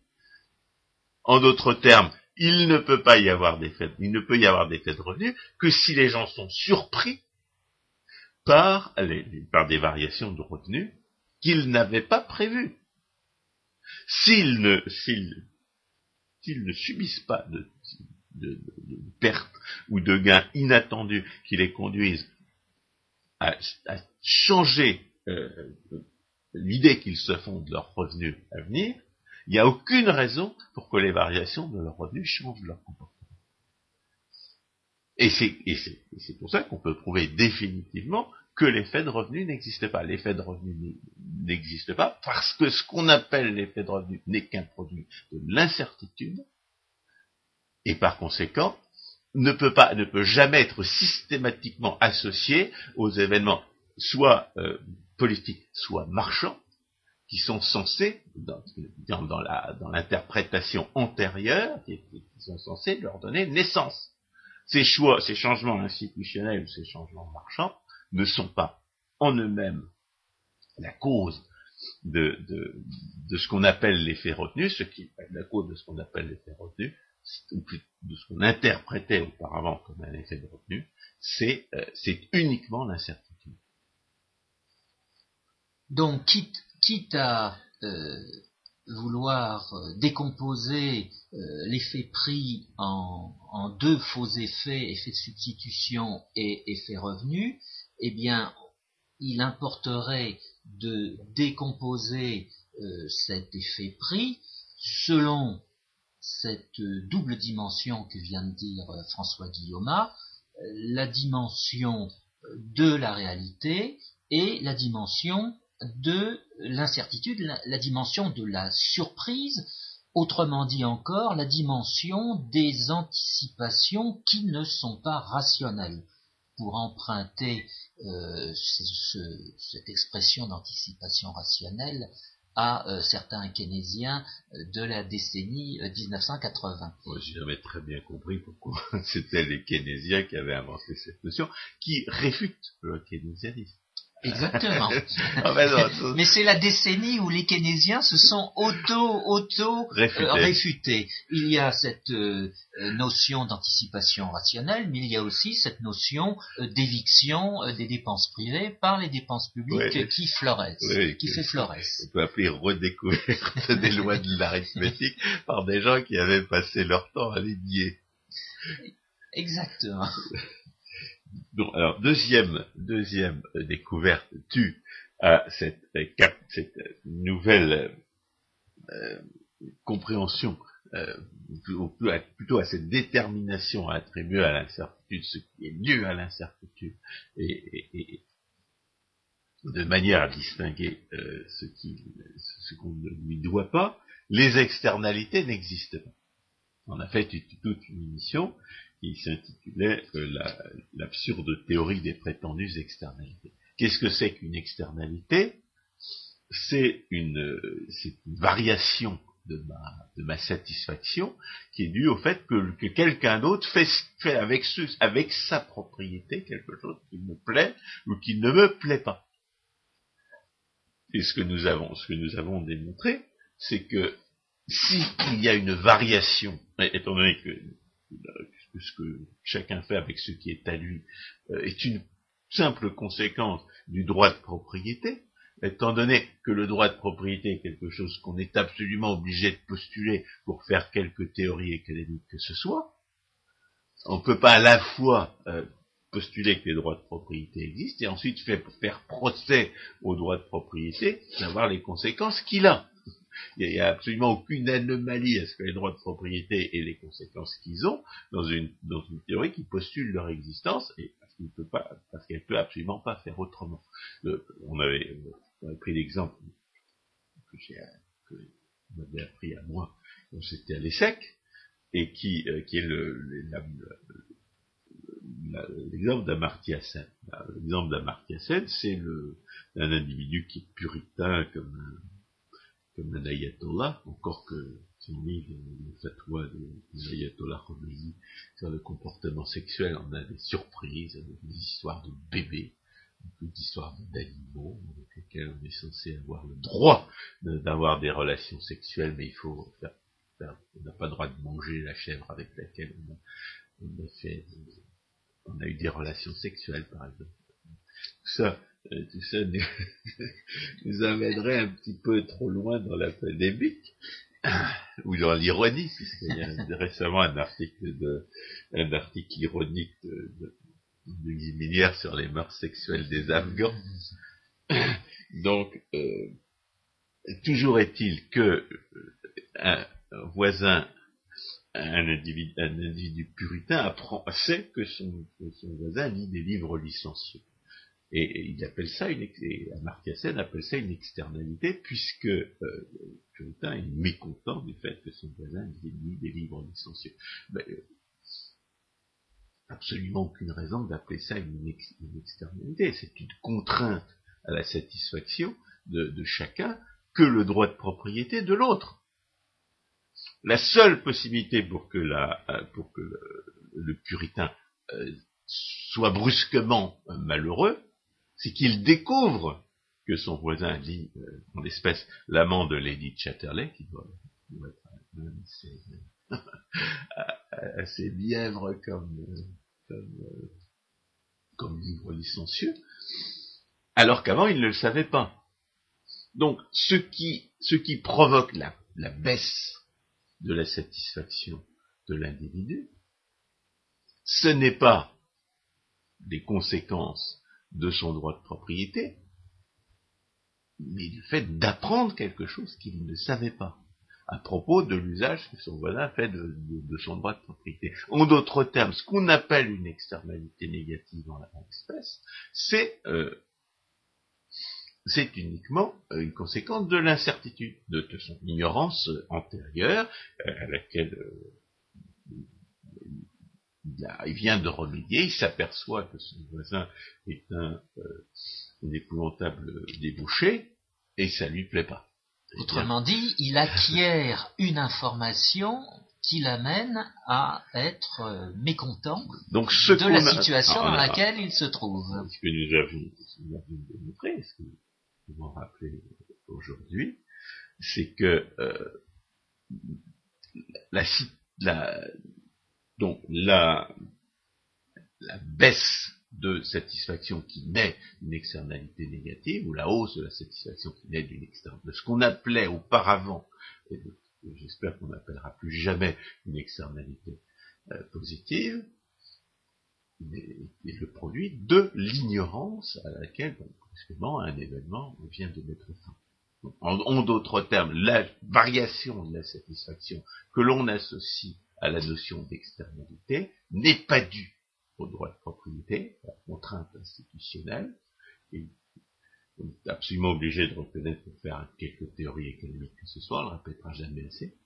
Dans en d'autres termes, il ne peut pas y avoir d'effet, il ne peut y avoir d'effet de revenus que si les gens sont surpris par, les, par des variations de revenus qu'ils n'avaient pas prévues. S'ils ne, s'ils, s'ils ne subissent pas de, de, pertes ou de gains inattendus qui les conduisent à, changer euh, l'idée qu'ils se font de leurs revenus à venir, il n'y a aucune raison pour que les variations de leurs revenus changent leur comportement. Et c'est pour ça qu'on peut prouver définitivement que l'effet de revenu n'existe pas. L'effet de revenu n'existe pas parce que ce qu'on appelle l'effet de revenu n'est qu'un produit de l'incertitude et par conséquent ne peut pas, ne peut jamais être systématiquement associé aux événements soit euh, politiques, soit marchands, qui sont censés, dans, dans l'interprétation antérieure, qui, sont censés leur donner naissance. Ces choix, ces changements institutionnels ces changements marchands ne sont pas en eux-mêmes la cause de, ce qu'on appelle l'effet retenu, ce qui la cause de ce qu'on appelle l'effet retenu, ou de ce qu'on interprétait auparavant comme un effet de retenu, c'est euh, uniquement l'incertitude. Donc, quitte, quitte à euh, vouloir euh, décomposer l'effet pris en, en, deux faux effets, effet de substitution et effet revenu, eh bien, il importerait de décomposer cet effet pris selon cette double dimension que vient de dire François Guillaume, la dimension de la réalité et la dimension de l'incertitude, la, dimension de la surprise, autrement dit encore, la dimension des anticipations qui ne sont pas rationnelles. Pour emprunter euh, cette expression d'anticipation rationnelle à euh, certains keynésiens euh, de la décennie 1980. J'ai jamais très bien compris pourquoi c'était les keynésiens qui avaient inventé cette notion, qui réfute le keynésianisme. Exactement. Ah, mais c'est la décennie où les keynésiens se sont auto auto euh, réfutés. Il y a cette euh, notion d'anticipation rationnelle, mais il y a aussi cette notion euh, d'éviction des dépenses privées par les dépenses publiques qui florissent, qui fait floresse. On peut appeler redécouverte des lois de l'arithmétique par des gens qui avaient passé leur temps à les nier. Exactement alors deuxième deuxième euh, découverte tue à cette, euh, cette nouvelle euh, compréhension, plutôt à cette détermination à attribuer à l'incertitude ce qui est mieux à l'incertitude et, de manière à distinguer ce qu'on ne lui doit pas, les externalités n'existent pas. On a fait toute une émission qui s'intitulait euh, l'absurde théorie des prétendues externalités. Qu'est-ce que c'est qu'une externalité? C'est une, une, variation de ma, de ma, satisfaction qui est due au fait que, que quelqu'un d'autre fait, fait avec, avec sa propriété quelque chose qui me plaît ou qui ne me plaît pas. Et ce que nous avons, ce que nous avons démontré, c'est que s'il y a une variation, étant donné que ce que chacun fait avec ce qui est à lui euh, est une simple conséquence du droit de propriété, étant donné que le droit de propriété est quelque chose qu'on est absolument obligé de postuler pour faire quelque théorie académique que ce soit, on ne peut pas à la fois euh, postuler que les droits de propriété existent et ensuite faire, faire procès au droit de propriété, savoir les conséquences qu'il a. il n'y a, absolument aucune anomalie à ce que les droits de propriété et les conséquences qu'ils ont dans une, dans une théorie qui postule leur existence et parce qu'il peut pas, peut absolument pas faire autrement. on avait, on avait pris l'exemple que j'ai, que appris à moi quand j'étais à l'ESSEC et qui, euh, qui est le, l'exemple d'Amartya Sen. L'exemple d'Amartya Sen, c'est un individu qui est puritain comme comme un ayatollah, encore que lit le, fatwa de l'ayatollah Khomeini sur le comportement sexuel, on a des surprises, des histoires de bébés, des histoires d'animaux avec lesquels on est censé avoir le droit d'avoir des relations sexuelles, mais il faut faire, on n'a pas le droit de manger la chèvre avec laquelle on a, on a fait, on a eu des relations sexuelles par exemple. Tout ça, euh, tout ça nous, amènerait un petit peu trop loin dans la polémique ou dans l'ironie, puisqu'il y a récemment un article article ironique de, de, sur les mœurs sexuelles des Afghans. Donc, euh, toujours est-il que euh, un, voisin, un individu, puritain apprend, sait que son voisin lit des livres licencieux. Et, il appelle ça une, appelle ça une externalité, puisque euh, Puritain est mécontent du fait que son voisin lit des livres licencieux. Ben, euh, absolument aucune raison d'appeler ça une, externalité. C'est une contrainte à la satisfaction de, chacun que le droit de propriété de l'autre. La seule possibilité pour que, euh, le, puritain euh, soit brusquement malheureux, c'est qu'il découvre que son voisin lit, euh, en l'espèce, l'amant de Lady Chatterley, qui doit, être assez, assez bièvre comme, comme, euh, comme livre licencieux, alors qu'avant il ne le savait pas. Donc, ce qui, ce qui provoque la, la baisse de la satisfaction de l'individu, ce n'est pas des conséquences de son droit de propriété, mais du fait d'apprendre quelque chose qu'il ne savait pas à propos de l'usage que son voisin fait de, son droit de propriété. En d'autres termes, ce qu'on appelle une externalité négative en l'espèce, c'est euh, c'est uniquement euh, une conséquence de l'incertitude, de, son ignorance antérieure euh, à laquelle il vient de remédier, il s'aperçoit que son voisin est un, euh, épouvantable débouché, et ça lui plaît pas. Autrement dit, il acquiert une information qui l'amène à être euh, mécontent de la situation dans laquelle il se trouve. Ce que nous avons, démontré, ce que vous vous rappelez aujourd'hui, c'est que euh, la, la, donc la, baisse de satisfaction qui naît d'une externalité négative, ou la hausse de la satisfaction qui naît d'une externalité, de ce qu'on appelait auparavant, et j'espère qu'on n'appellera plus jamais une externalité euh, positive, est, le produit de l'ignorance à laquelle, donc, un événement vient de mettre fin. en d'autres termes, la variation de la satisfaction que l'on associe à la notion d'externalité n'est pas due au droit de propriété, à la contrainte institutionnelle, et on est absolument obligé de reconnaître pour faire quelques théories économiques que ce soit, on ne le répétera jamais assez,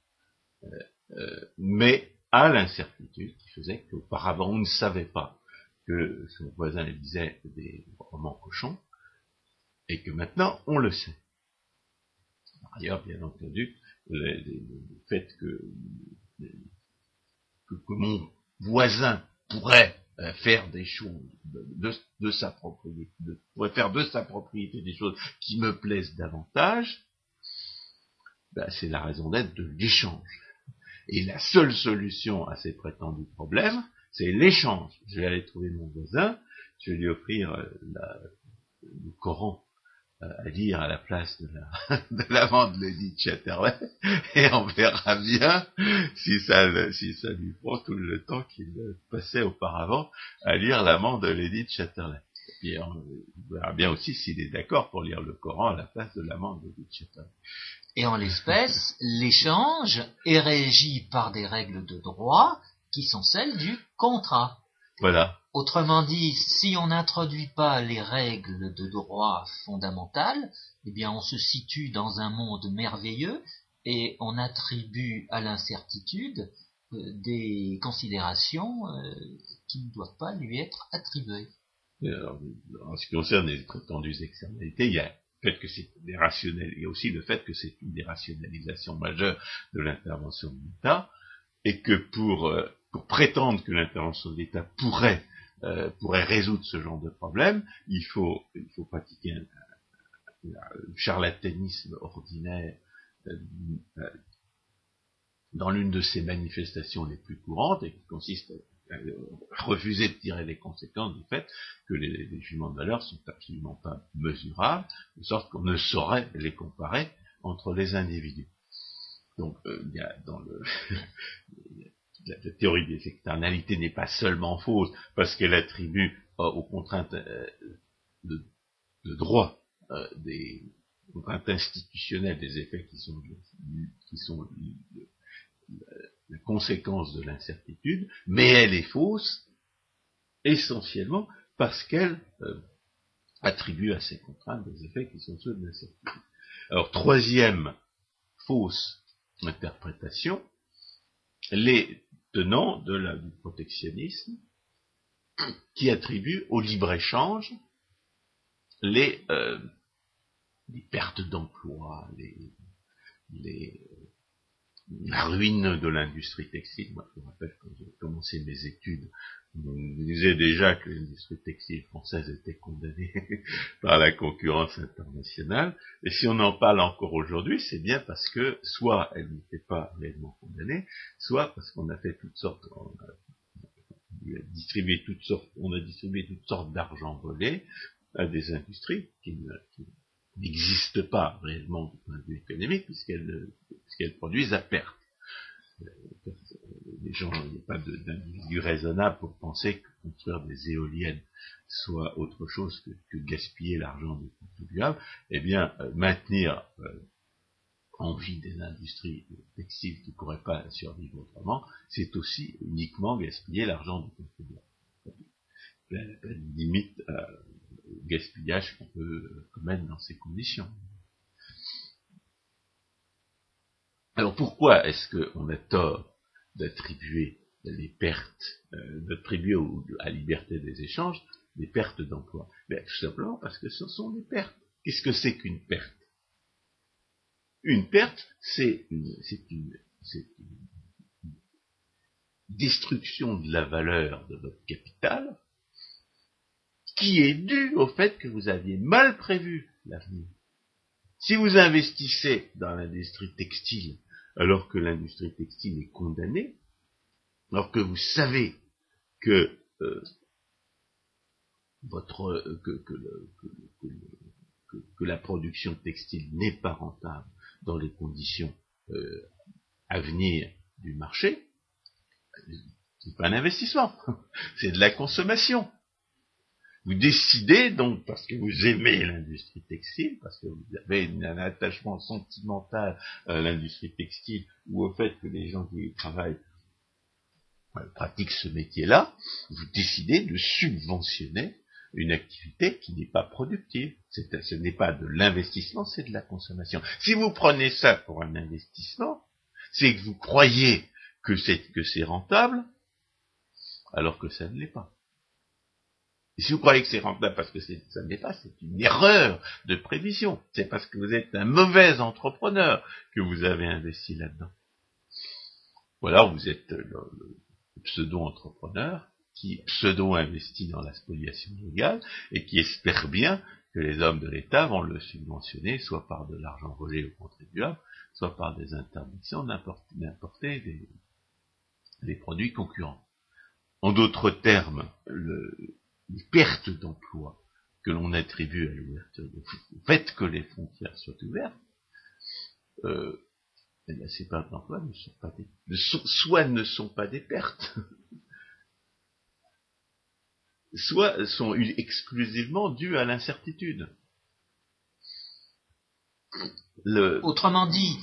euh, euh, mais à l'incertitude qui faisait qu'auparavant on ne savait pas que son voisin lisait des romans cochons, et que maintenant on le sait. Par ailleurs, bien entendu, le fait que que, mon voisin pourrait euh, faire des choses de, sa propriété, pourrait faire de sa propriété des choses qui me plaisent davantage, ben, c'est la raison d'être de l'échange. Et la seule solution à ces prétendus problèmes, c'est l'échange. Je vais aller trouver mon voisin, je vais lui offrir euh, le Coran à lire à la place de la, de l'amant de Lady Chatterley, et on verra bien si ça, lui prend tout le temps qu'il passait auparavant à lire l'amant de Lady Chatterley. puis on verra bien aussi s'il est d'accord pour lire le Coran à la place de l'amende de Wittgenstein. Et en l'espèce, l'échange est régi par des règles de droit qui sont celles du contrat. Voilà. Autrement dit, si on n'introduit pas les règles de droit fondamentales, eh bien on se situe dans un monde merveilleux et on attribue à l'incertitude euh, des considérations euh, qui ne doivent pas lui être attribuées. en ce qui concerne les prétendues externalités, il y a le fait que c'est des rationnels, il y a aussi le fait que c'est une dérationalisation majeure de l'intervention de l'État, et que pour, euh, pour prétendre que l'intervention de l'État pourrait, euh, pourrait résoudre ce genre de problème, il faut, il faut pratiquer un, charlatanisme ordinaire euh, dans l'une de ces manifestations les plus courantes et qui consiste à refuser de tirer les conséquences du fait que les, les jugements de valeur sont absolument pas mesurables, de sorte qu'on ne saurait les comparer entre les individus. Donc, euh, il y a dans le, la, théorie des externalités n'est pas seulement fausse parce qu'elle attribue euh, aux contraintes euh, de, droit des contraintes institutionnelles des effets qui sont, qui sont la conséquence de l'incertitude, mais elle est fausse essentiellement parce qu'elle attribue à ces contraintes des effets qui sont ceux de l'incertitude. Alors, troisième fausse interprétation, les tenants de la, du protectionnisme qui attribuent au libre-échange les, euh, les, pertes d'emploi, les, les, la ruine de l'industrie textile. Moi, je me rappelle quand j'ai commencé mes études on disait déjà que l'industrie textile française était condamnée par la concurrence internationale, et si on en parle encore aujourd'hui, c'est bien parce que soit elle n'était pas réellement condamnée, soit parce qu'on a fait toutes sortes, on a, distribué toutes sortes, on a distribué toutes sortes d'argent volé à des industries qui, n'existent pas réellement du point de vue économique puisqu'elles produisent à perte les gens, il n'y a pas d'individu raisonnable pour penser que construire des éoliennes soit autre chose que, gaspiller l'argent des contribuables, eh bien, euh, maintenir euh, en vie des industries textiles qui ne pourraient pas survivre autrement, c'est aussi uniquement gaspiller l'argent des contribuables. La, limite euh, gaspillage qu'on peut commettre dans ces conditions. Alors pourquoi est-ce qu'on a tort d'attribuer les pertes, euh, d'attribuer à la liberté des échanges des pertes d'emploi? Ben, Tout simplement parce que ce sont des pertes. Qu'est-ce que c'est qu'une perte? Une perte, c'est une, une, une destruction de la valeur de votre capital qui est due au fait que vous aviez mal prévu l'avenir. Si vous investissez dans l'industrie textile alors que l'industrie textile est condamnée, alors que vous savez que votre que, la production textile n'est pas rentable dans les conditions euh, à venir du marché, c'est pas un investissement, c'est de la consommation. Vous décidez donc, parce que vous aimez l'industrie textile, parce que vous avez un attachement sentimental à l'industrie textile, ou au fait que les gens qui y travaillent pratiquent ce métier-là, vous décidez de subventionner une activité qui n'est pas productive. Ce n'est pas de l'investissement, c'est de la consommation. Si vous prenez ça pour un investissement, c'est que vous croyez que c'est rentable, alors que ça ne l'est pas. Et si vous croyez que c'est rentable parce que ça n'est pas, c'est une erreur de prévision. C'est parce que vous êtes un mauvais entrepreneur que vous avez investi là-dedans. Ou alors vous êtes le, pseudo-entrepreneur qui pseudo-investit dans la spoliation légale et qui espère bien que les hommes de l'État vont le subventionner, soit par de l'argent volé aux contribuables, soit par des interdictions d'importer des, des produits concurrents. En d'autres termes, le, les pertes d'emploi que l'on attribue à l'ouverture des au fait que les frontières soient ouvertes, euh, eh ces pertes d'emploi ne sont pas des, ne soit ne sont pas des pertes, soit sont exclusivement dues à l'incertitude. Autrement dit,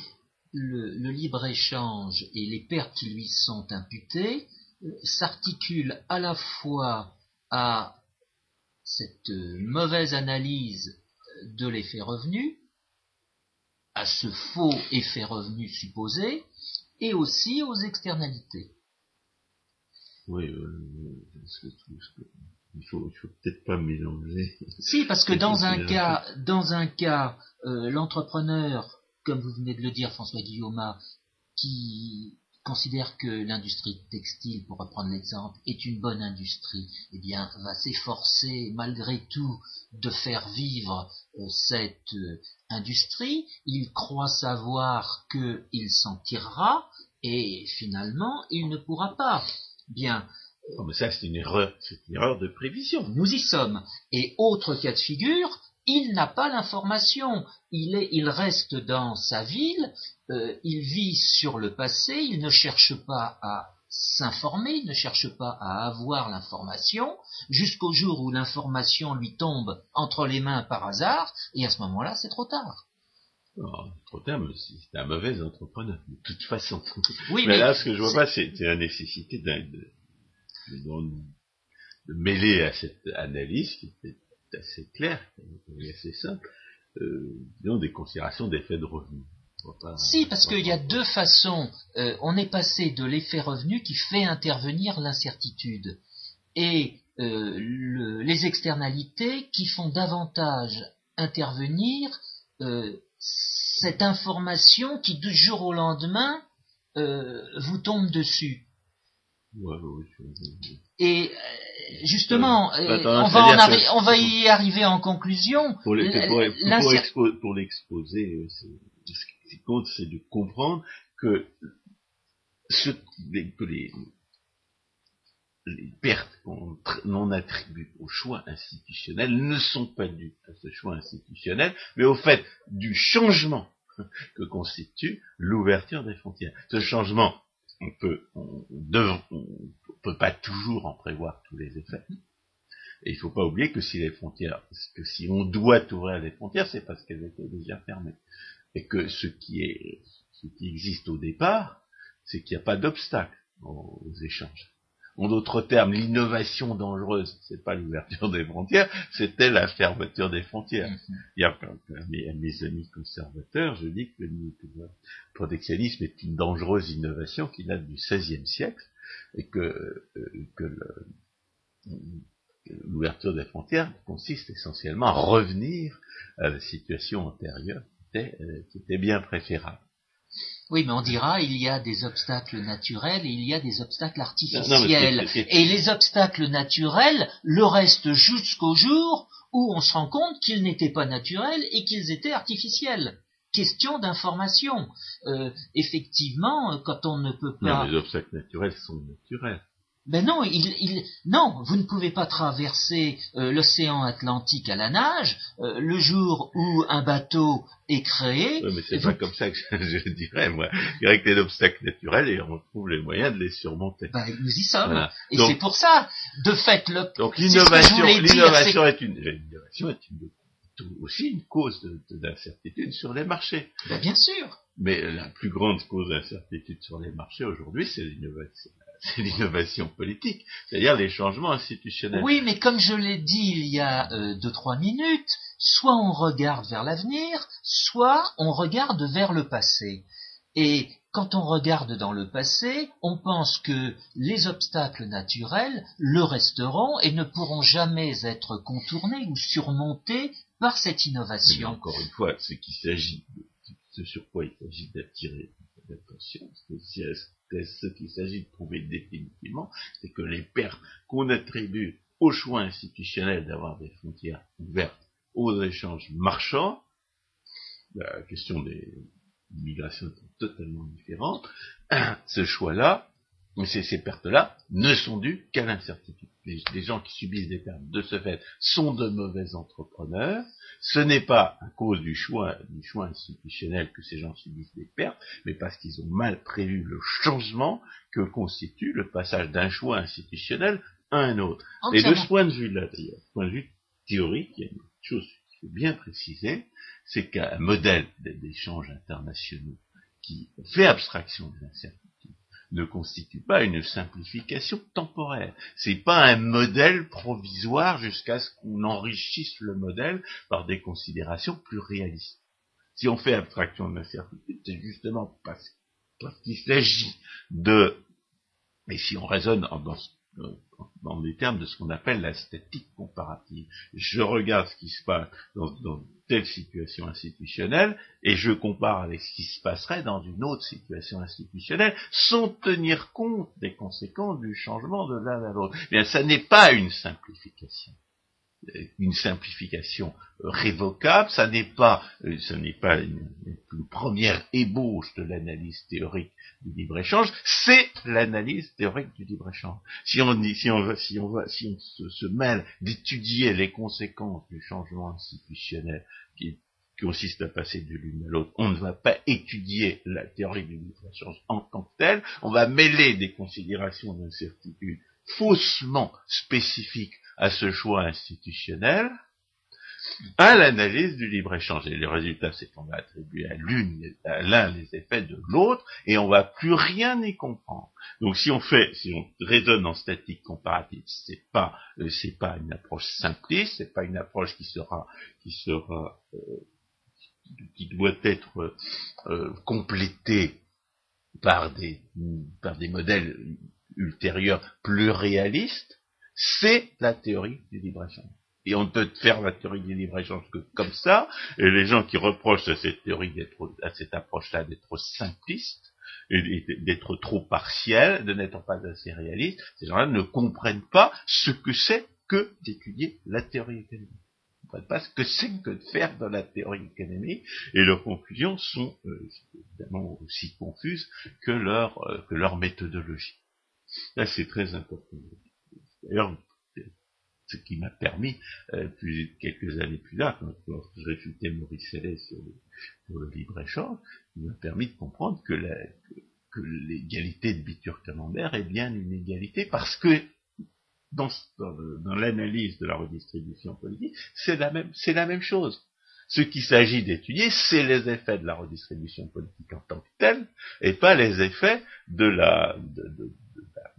le, libre-échange et les pertes qui lui sont imputées euh, s'articulent à la fois à cette mauvaise analyse de l'effet revenu, à ce faux effet revenu supposé, et aussi aux externalités. Oui, euh, il faut, faut peut-être pas mélanger. Si, parce que dans un cas, dans un cas, euh, l'entrepreneur, comme vous venez de le dire, François Guillaume, qui considère que l'industrie textile, pour reprendre l'exemple, est une bonne industrie, eh bien, va s'efforcer malgré tout de faire vivre euh, cette euh, industrie. Il croit savoir qu'il s'en tirera et finalement, il ne pourra pas. Bien. Mais ça, c'est une erreur, c'est une erreur de prévision. Nous y sommes. Et autre cas de figure, il n'a pas l'information. Il, est, il reste dans sa ville, euh, il vit sur le passé, il ne cherche pas à s'informer, il ne cherche pas à avoir l'information, jusqu'au jour où l'information lui tombe entre les mains par hasard, et à ce moment-là, c'est trop tard. Oh, trop tard, c'est un mauvais entrepreneur, de toute façon. Oui, mais, là, ce que je vois pas, c'est la nécessité de, de, mêler à cette analyse qui était assez est assez simple, euh, des considérations d'effet de revenu. si, parce qu'il y a deux façons. Euh, on est passé de l'effet revenu qui fait intervenir l'incertitude et euh, les externalités qui font davantage intervenir cette information qui du jour au lendemain vous tombe dessus. Et euh, justement, euh, on, va on, va y arriver en conclusion. Pour l'exposer, ce qui compte, c'est de comprendre que, ce, que les, les pertes qu'on non attribue au choix institutionnel ne sont pas dues à ce choix institutionnel, mais au fait du changement que constitue l'ouverture des frontières. Ce changement on peut, on, peut pas toujours en prévoir tous les effets. Et il faut pas oublier que si les frontières, que si on doit ouvrir les frontières, c'est parce qu'elles étaient déjà fermées. Et que ce qui est, ce qui existe au départ, c'est qu'il n'y a pas d'obstacle aux échanges. En d'autres termes, l'innovation dangereuse, c'est pas l'ouverture des frontières, c'était la fermeture des frontières. Mm-hmm. Il y a, à mes, amis conservateurs, je dis que le protectionnisme est une dangereuse innovation qui date du XVIe siècle et que, euh, l'ouverture des frontières consiste essentiellement à revenir à la situation antérieure qui était euh, bien préférable. Oui, mais on dira il y a des obstacles naturels et il y a des obstacles artificiels. et les obstacles naturels le restent jusqu'au jour où on se rend compte qu'ils n'étaient pas naturels et qu'ils étaient artificiels. Question d'information. Euh, effectivement, quand on ne peut pas. Non, les obstacles naturels sont naturels. Ben non, il, non, vous ne pouvez pas traverser euh, l'océan Atlantique à la nage euh, le jour où un bateau est créé. Oui, mais c'est pas comme ça que je, dirais, moi. Il y aurait que des obstacles naturels et on trouve les moyens de les surmonter. Ben, nous y sommes. Et c'est pour ça, de fait, le. Donc l'innovation, l'innovation est... une, l'innovation est aussi une cause d'incertitude sur les marchés. Ben, bien sûr. Mais la plus grande cause d'incertitude sur les marchés aujourd'hui, c'est l'innovation c'est l'innovation politique, c'est-à-dire les changements institutionnels. Oui, mais comme je l'ai dit il y a euh, deux trois minutes, soit on regarde vers l'avenir, soit on regarde vers le passé. Et quand on regarde dans le passé, on pense que les obstacles naturels le resteront et ne pourront jamais être contournés ou surmontés par cette innovation. encore une fois, ce qui s'agit, ce sur quoi il s'agit d'attirer l'attention, c'est ce qu'il s'agit de prouver définitivement, c'est que les pertes qu'on attribue au choix institutionnel d'avoir des frontières ouvertes aux échanges marchands, la question des migrations est totalement différente, ce choix-là, ces, ces pertes-là, ne sont dues qu'à l'incertitude. Les, les, gens qui subissent des pertes de ce fait sont de mauvais entrepreneurs, ce n'est pas à cause du choix, du choix institutionnel que ces gens subissent des pertes, mais parce qu'ils ont mal prévu le changement que constitue le passage d'un choix institutionnel à un autre. Et de ce point de vue-là, point de vue théorique, il y a une chose qu'il faut bien préciser, c'est qu'un modèle d'échange internationaux qui fait abstraction de l'incertitude ne constitue pas une simplification temporaire. C'est pas un modèle provisoire jusqu'à ce qu'on enrichisse le modèle par des considérations plus réalistes. Si on fait abstraction de l'incertitude, c'est justement parce, qu'il s'agit de, et si on raisonne dans, dans les termes de ce qu'on appelle la statique comparative. Je regarde ce qui se passe dans, telle situation institutionnelle et je compare avec ce qui se passerait dans une autre situation institutionnelle sans tenir compte des conséquences du changement de l'un à l'autre. Bien, ça n'est pas une simplification une simplification révocable, ça n'est pas, euh, ce n'est pas une, première ébauche de l'analyse théorique du libre-échange, c'est l'analyse théorique du libre-échange. Si on, si on, si on, si on se mêle d'étudier les conséquences du changement institutionnel qui consiste à passer de l'une à l'autre, on ne va pas étudier la théorie du libre-échange en tant que telle, on va mêler des considérations d'incertitude faussement spécifiques à ce choix institutionnel à l'analyse du libre-échange. Et le résultat, c'est qu'on va attribuer à l'une, à l'un les effets de l'autre, et on va plus rien y comprendre. Donc, si on fait, si on raisonne en statique comparative, c'est pas, euh, c'est pas une approche simpliste, c'est pas une approche qui sera, qui sera, euh, qui doit être euh, complétée par des, par des modèles ultérieurs plus réalistes, c'est la théorie du libre-échange. Et on peut faire la théorie du libre-échange que comme ça, et les gens qui reprochent à cette théorie d'être, à cette approche-là d'être simpliste, d'être trop partiel, de n'être pas assez réaliste, ces gens-là ne comprennent pas ce que c'est que d'étudier la théorie économique. Ils ne comprennent pas ce que c'est que de faire dans la théorie économique, et leurs conclusions sont euh, évidemment aussi confuses que leur, euh, que leur méthodologie. Là, c'est très important. D'ailleurs, ce qui m'a permis, euh, quelques années plus tard, quand, je réfutais Maurice Sellé sur, le libre-échange, il m'a permis de comprendre que, l'égalité de Bitur-Camembert est bien une égalité parce que dans, l'analyse de la redistribution politique, c'est la même, chose. Ce qu'il s'agit d'étudier, c'est les effets de la redistribution politique en tant que telle, et pas les effets de la,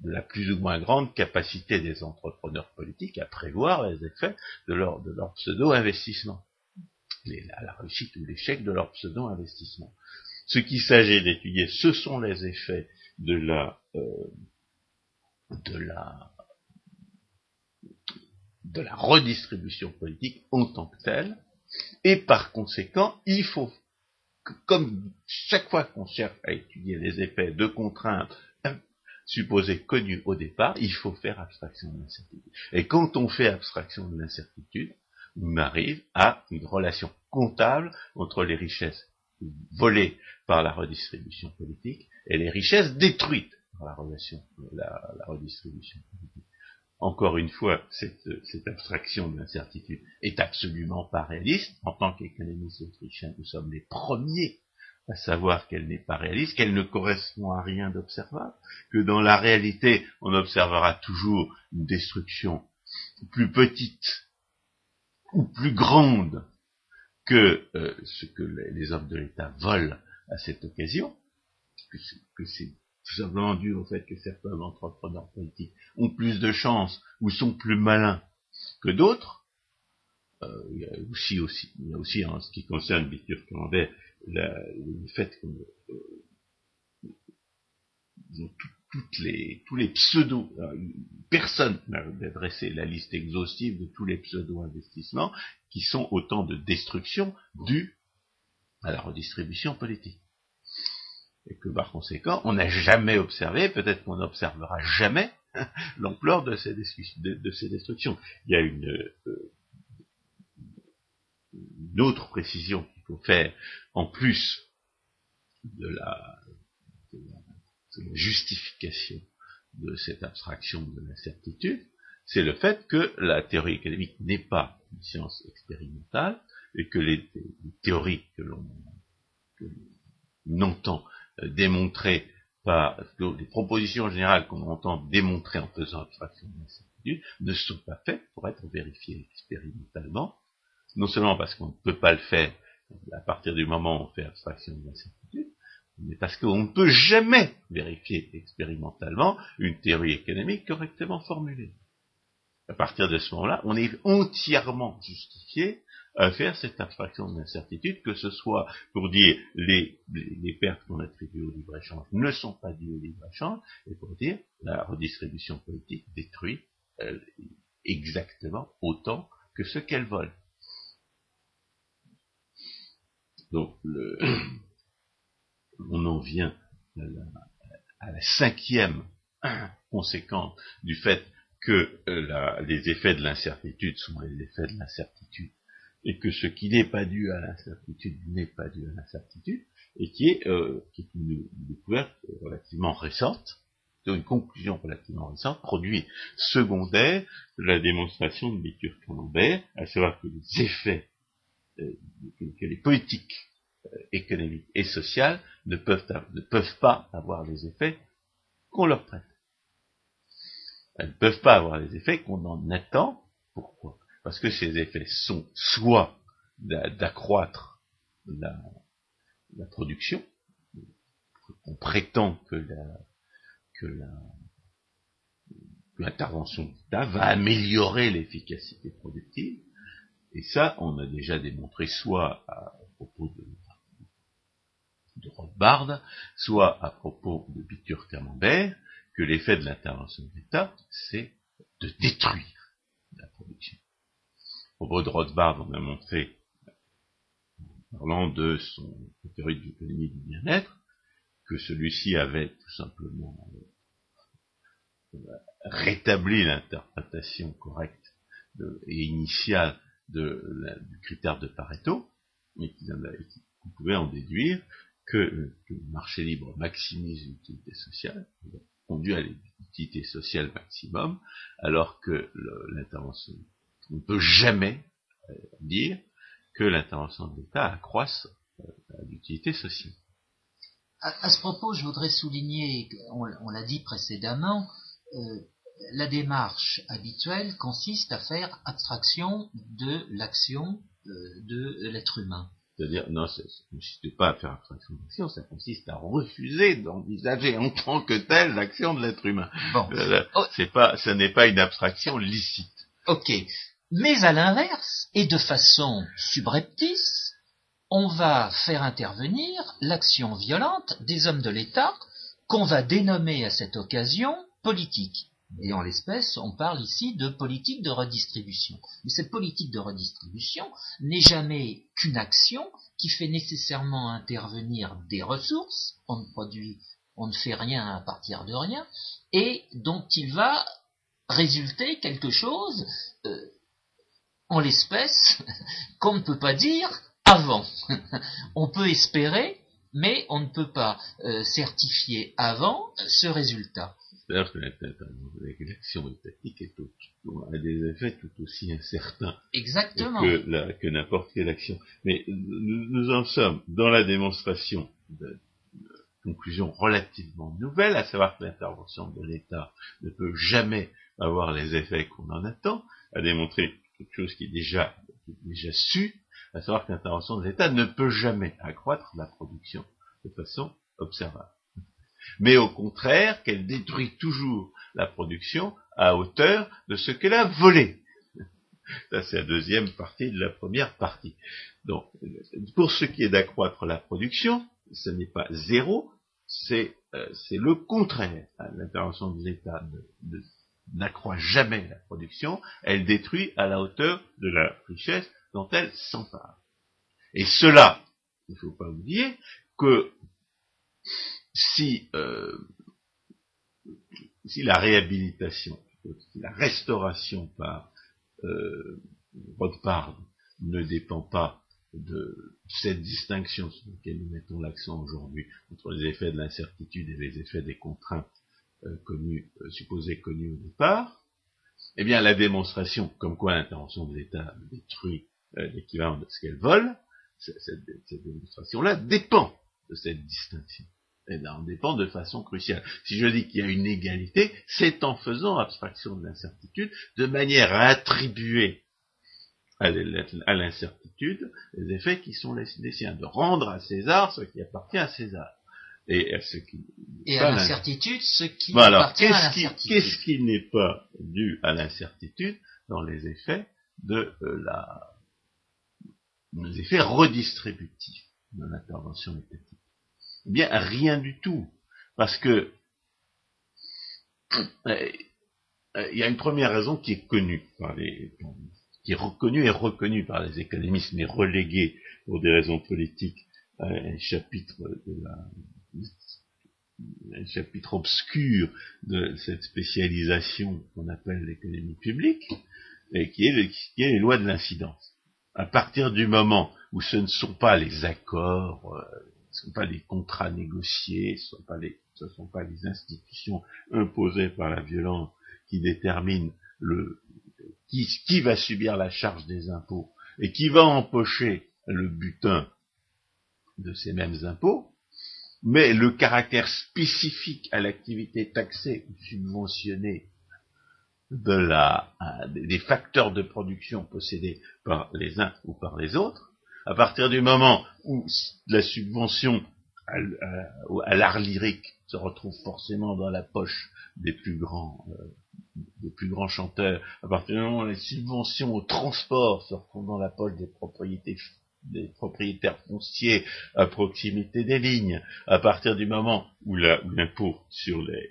la plus ou moins grande capacité des entrepreneurs politiques à prévoir les effets de leur, de leur pseudo-investissement, la réussite ou l'échec de leur pseudo-investissement. Ce qu'il s'agit d'étudier, ce sont les effets de la, euh, de la, de la redistribution politique en tant que telle, et par conséquent, il faut comme chaque fois qu'on cherche à étudier les effets de contraintes supposé connu au départ, il faut faire abstraction de l'incertitude. Et quand on fait abstraction de l'incertitude, on arrive à une relation comptable entre les richesses volées par la redistribution politique et les richesses détruites par la, redistribution politique. Encore une fois, cette, cette abstraction de l'incertitude est absolument pas réaliste. En tant qu'économistes autrichiens, nous sommes les premiers à savoir qu'elle n'est pas réaliste, qu'elle ne correspond à rien d'observable, que dans la réalité, on observera toujours une destruction plus petite ou plus grande que euh, ce que les, hommes de l'État volent à cette occasion, que c'est tout simplement dû au fait que certains entrepreneurs politiques ont plus de chance ou sont plus malins que d'autres. Euh, il y a aussi, aussi, il y a aussi en ce qui concerne Le fait que euh, toutes les, tous les pseudo, euh, personne n'a dressé la liste exhaustive de tous les pseudo-investissements qui sont autant de destruction dues à la redistribution politique. Et que par conséquent, on n'a jamais observé, peut-être qu'on n'observera jamais, l'ampleur de de, ces destructions. Il y a une, euh, une autre précision faut faire, en plus de la, justification de cette abstraction de l'incertitude, c'est le fait que la théorie économique n'est pas une science expérimentale et que les, théories que l'on entend euh, démontrer par les propositions générales qu'on entend démontrer en faisant abstraction de l'incertitude l'incertitude ne sont pas faites pour être vérifiées expérimentalement, non seulement parce qu'on ne peut pas le faire à partir du moment où on fait abstraction de l'incertitude, mais parce qu'on ne peut jamais vérifier expérimentalement une théorie économique correctement formulée. À partir de ce moment-là, on est entièrement justifié à faire cette abstraction de l'incertitude, que ce soit pour dire les, pertes qu'on attribue au libre-échange ne sont pas dues au libre-échange, et pour dire la redistribution politique détruit euh, exactement autant que ce qu'elle vole. Donc, on en vient à la, cinquième conséquence du fait que euh, les effets de l'incertitude sont les effets de l'incertitude, et que ce qui n'est pas dû à l'incertitude n'est pas dû à l'incertitude, et qui est, euh, une, découverte relativement récente, une conclusion relativement récente, produit secondaire de la démonstration de Camembert, à savoir que les effets, que les politiques économiques et sociales ne peuvent, ne peuvent pas avoir les effets qu'on leur prête. Elles ne peuvent pas avoir les effets qu'on en attend. Pourquoi? Parce que ces effets sont soit d'accroître la, production, on prétend que l'intervention d'État va améliorer l'efficacité productive, et ça, on a déjà démontré soit à propos de Rothbard, soit à propos de Bitur Camembert, que l'effet de l'intervention de l'État, c'est de détruire la production. Au propos de Rothbard, on a montré, en parlant de son théorie de l'économie du bien-être, que celui-ci avait tout simplement euh, rétabli l'interprétation correcte et initiale de, du critère de Pareto, mais qu'on pouvait en déduire que, le marché libre maximise l'utilité sociale, conduit à l'utilité sociale maximum, alors que l'intervention, on ne peut jamais euh, dire que l'intervention de l'État accroisse euh, l'utilité sociale. À, ce propos, je voudrais souligner, on, l'a dit précédemment, euh, la démarche habituelle consiste à faire abstraction de l'action de l'être humain. C'est-à-dire, non, ça ne consiste pas à faire abstraction d'action, ça consiste à refuser d'envisager en tant que telle l'action de l'être humain. Bon. Euh, oh. c'est pas, ce n'est pas une abstraction licite. Ok. Mais à l'inverse, et de façon subreptice, on va faire intervenir l'action violente des hommes de l'État qu'on va dénommer à cette occasion politique. Et en l'espèce, on parle ici de politique de redistribution. Mais cette politique de redistribution n'est jamais qu'une action qui fait nécessairement intervenir des ressources, on ne produit, on ne fait rien à partir de rien, et dont il va résulter quelque chose, euh, en l'espèce, qu'on ne peut pas dire avant. on peut espérer, mais on ne peut pas euh, certifier avant ce résultat. C'est-à-dire que l'action étatique est a des effets tout aussi incertains Exactement. que, que n'importe quelle action. Mais nous, en sommes dans la démonstration de, conclusion relativement nouvelle, à savoir que l'intervention de l'État ne peut jamais avoir les effets qu'on en attend, à démontrer quelque chose qui est déjà, qui est déjà su, à savoir que l'intervention de l'État ne peut jamais accroître la production de façon observable mais au contraire qu'elle détruit toujours la production à hauteur de ce qu'elle a volé. Ça, c'est la deuxième partie de la première partie. Donc, pour ce qui est d'accroître la production, ce n'est pas zéro, c'est euh, le contraire. L'intervention de l'État n'accroît jamais la production, elle détruit à la hauteur de la richesse dont elle s'empare. Et cela, il ne faut pas oublier que si, euh, si la réhabilitation, la restauration par euh, Rothbard ne dépend pas de cette distinction sur laquelle nous mettons l'accent aujourd'hui entre les effets de l'incertitude et les effets des contraintes euh, connues, euh, supposées connues au départ, eh bien la démonstration comme quoi l'intervention de l'État détruit l'équivalent de ce qu'elle vole, cette démonstration-là dépend de cette distinction. Et en dépend de façon cruciale. Si je dis qu'il y a une égalité, c'est en faisant abstraction de l'incertitude, de manière à attribuer à l'incertitude les effets qui sont les, siens, de rendre à César ce qui appartient à César. Et à, ce qui, et à l'incertitude ce qui appartient à l'incertitude. Qu'est-ce qui n'est pas dû à l'incertitude dans les effets de euh, la les effets redistributifs de l'intervention étatique? Eh bien, rien du tout. Parce que euh, il y a une première raison qui est connue par les, qui est reconnue et reconnue par les économistes, mais reléguée pour des raisons politiques à un chapitre de la, un chapitre obscur de cette spécialisation qu'on appelle l'économie publique, et qui est, les lois de l'incidence. À partir du moment où ce ne sont pas les accords, euh, ce ne sont pas les contrats négociés, ce ne sont pas les institutions imposées par la violence qui déterminent qui, va subir la charge des impôts et qui va empocher le butin de ces mêmes impôts, mais le caractère spécifique à l'activité taxée ou subventionnée de la, des facteurs de production possédés par les uns ou par les autres, à partir du moment où la subvention à, l'art lyrique se retrouve forcément dans la poche des plus grands, euh, des plus grands chanteurs, à partir du moment où les subventions au transport se retrouvent dans la poche des propriétaires fonciers à proximité des lignes, à partir du moment où l'impôt sur les,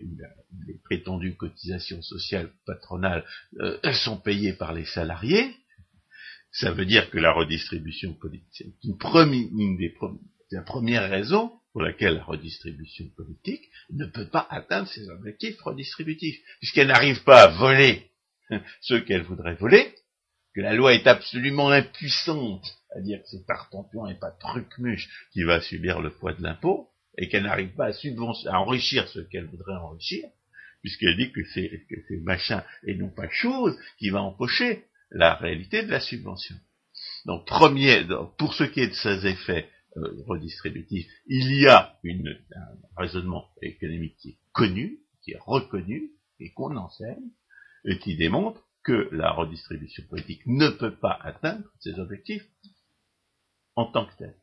prétendues cotisations sociales patronales euh, sont payées par les salariés, ça veut dire que la redistribution politique, une, une des la première raison pour laquelle la redistribution politique ne peut pas atteindre ses objectifs redistributifs, puisqu'elle n'arrive pas à voler ce qu'elle voudrait voler, que la loi est absolument impuissante à dire que c'est Tartampion et pas Trucmuche qui va subir le poids de l'impôt, et qu'elle n'arrive pas à, à enrichir ce qu'elle voudrait enrichir, puisqu'elle dit que c'est machin et non pas chose qui va empocher la réalité de la subvention. Donc, premier, pour ce qui est de ses effets euh, redistributifs, il y a un raisonnement économique qui est connu, qui est reconnu, et qu'on enseigne, et qui démontre que la redistribution politique ne peut pas atteindre ses objectifs en tant que tel.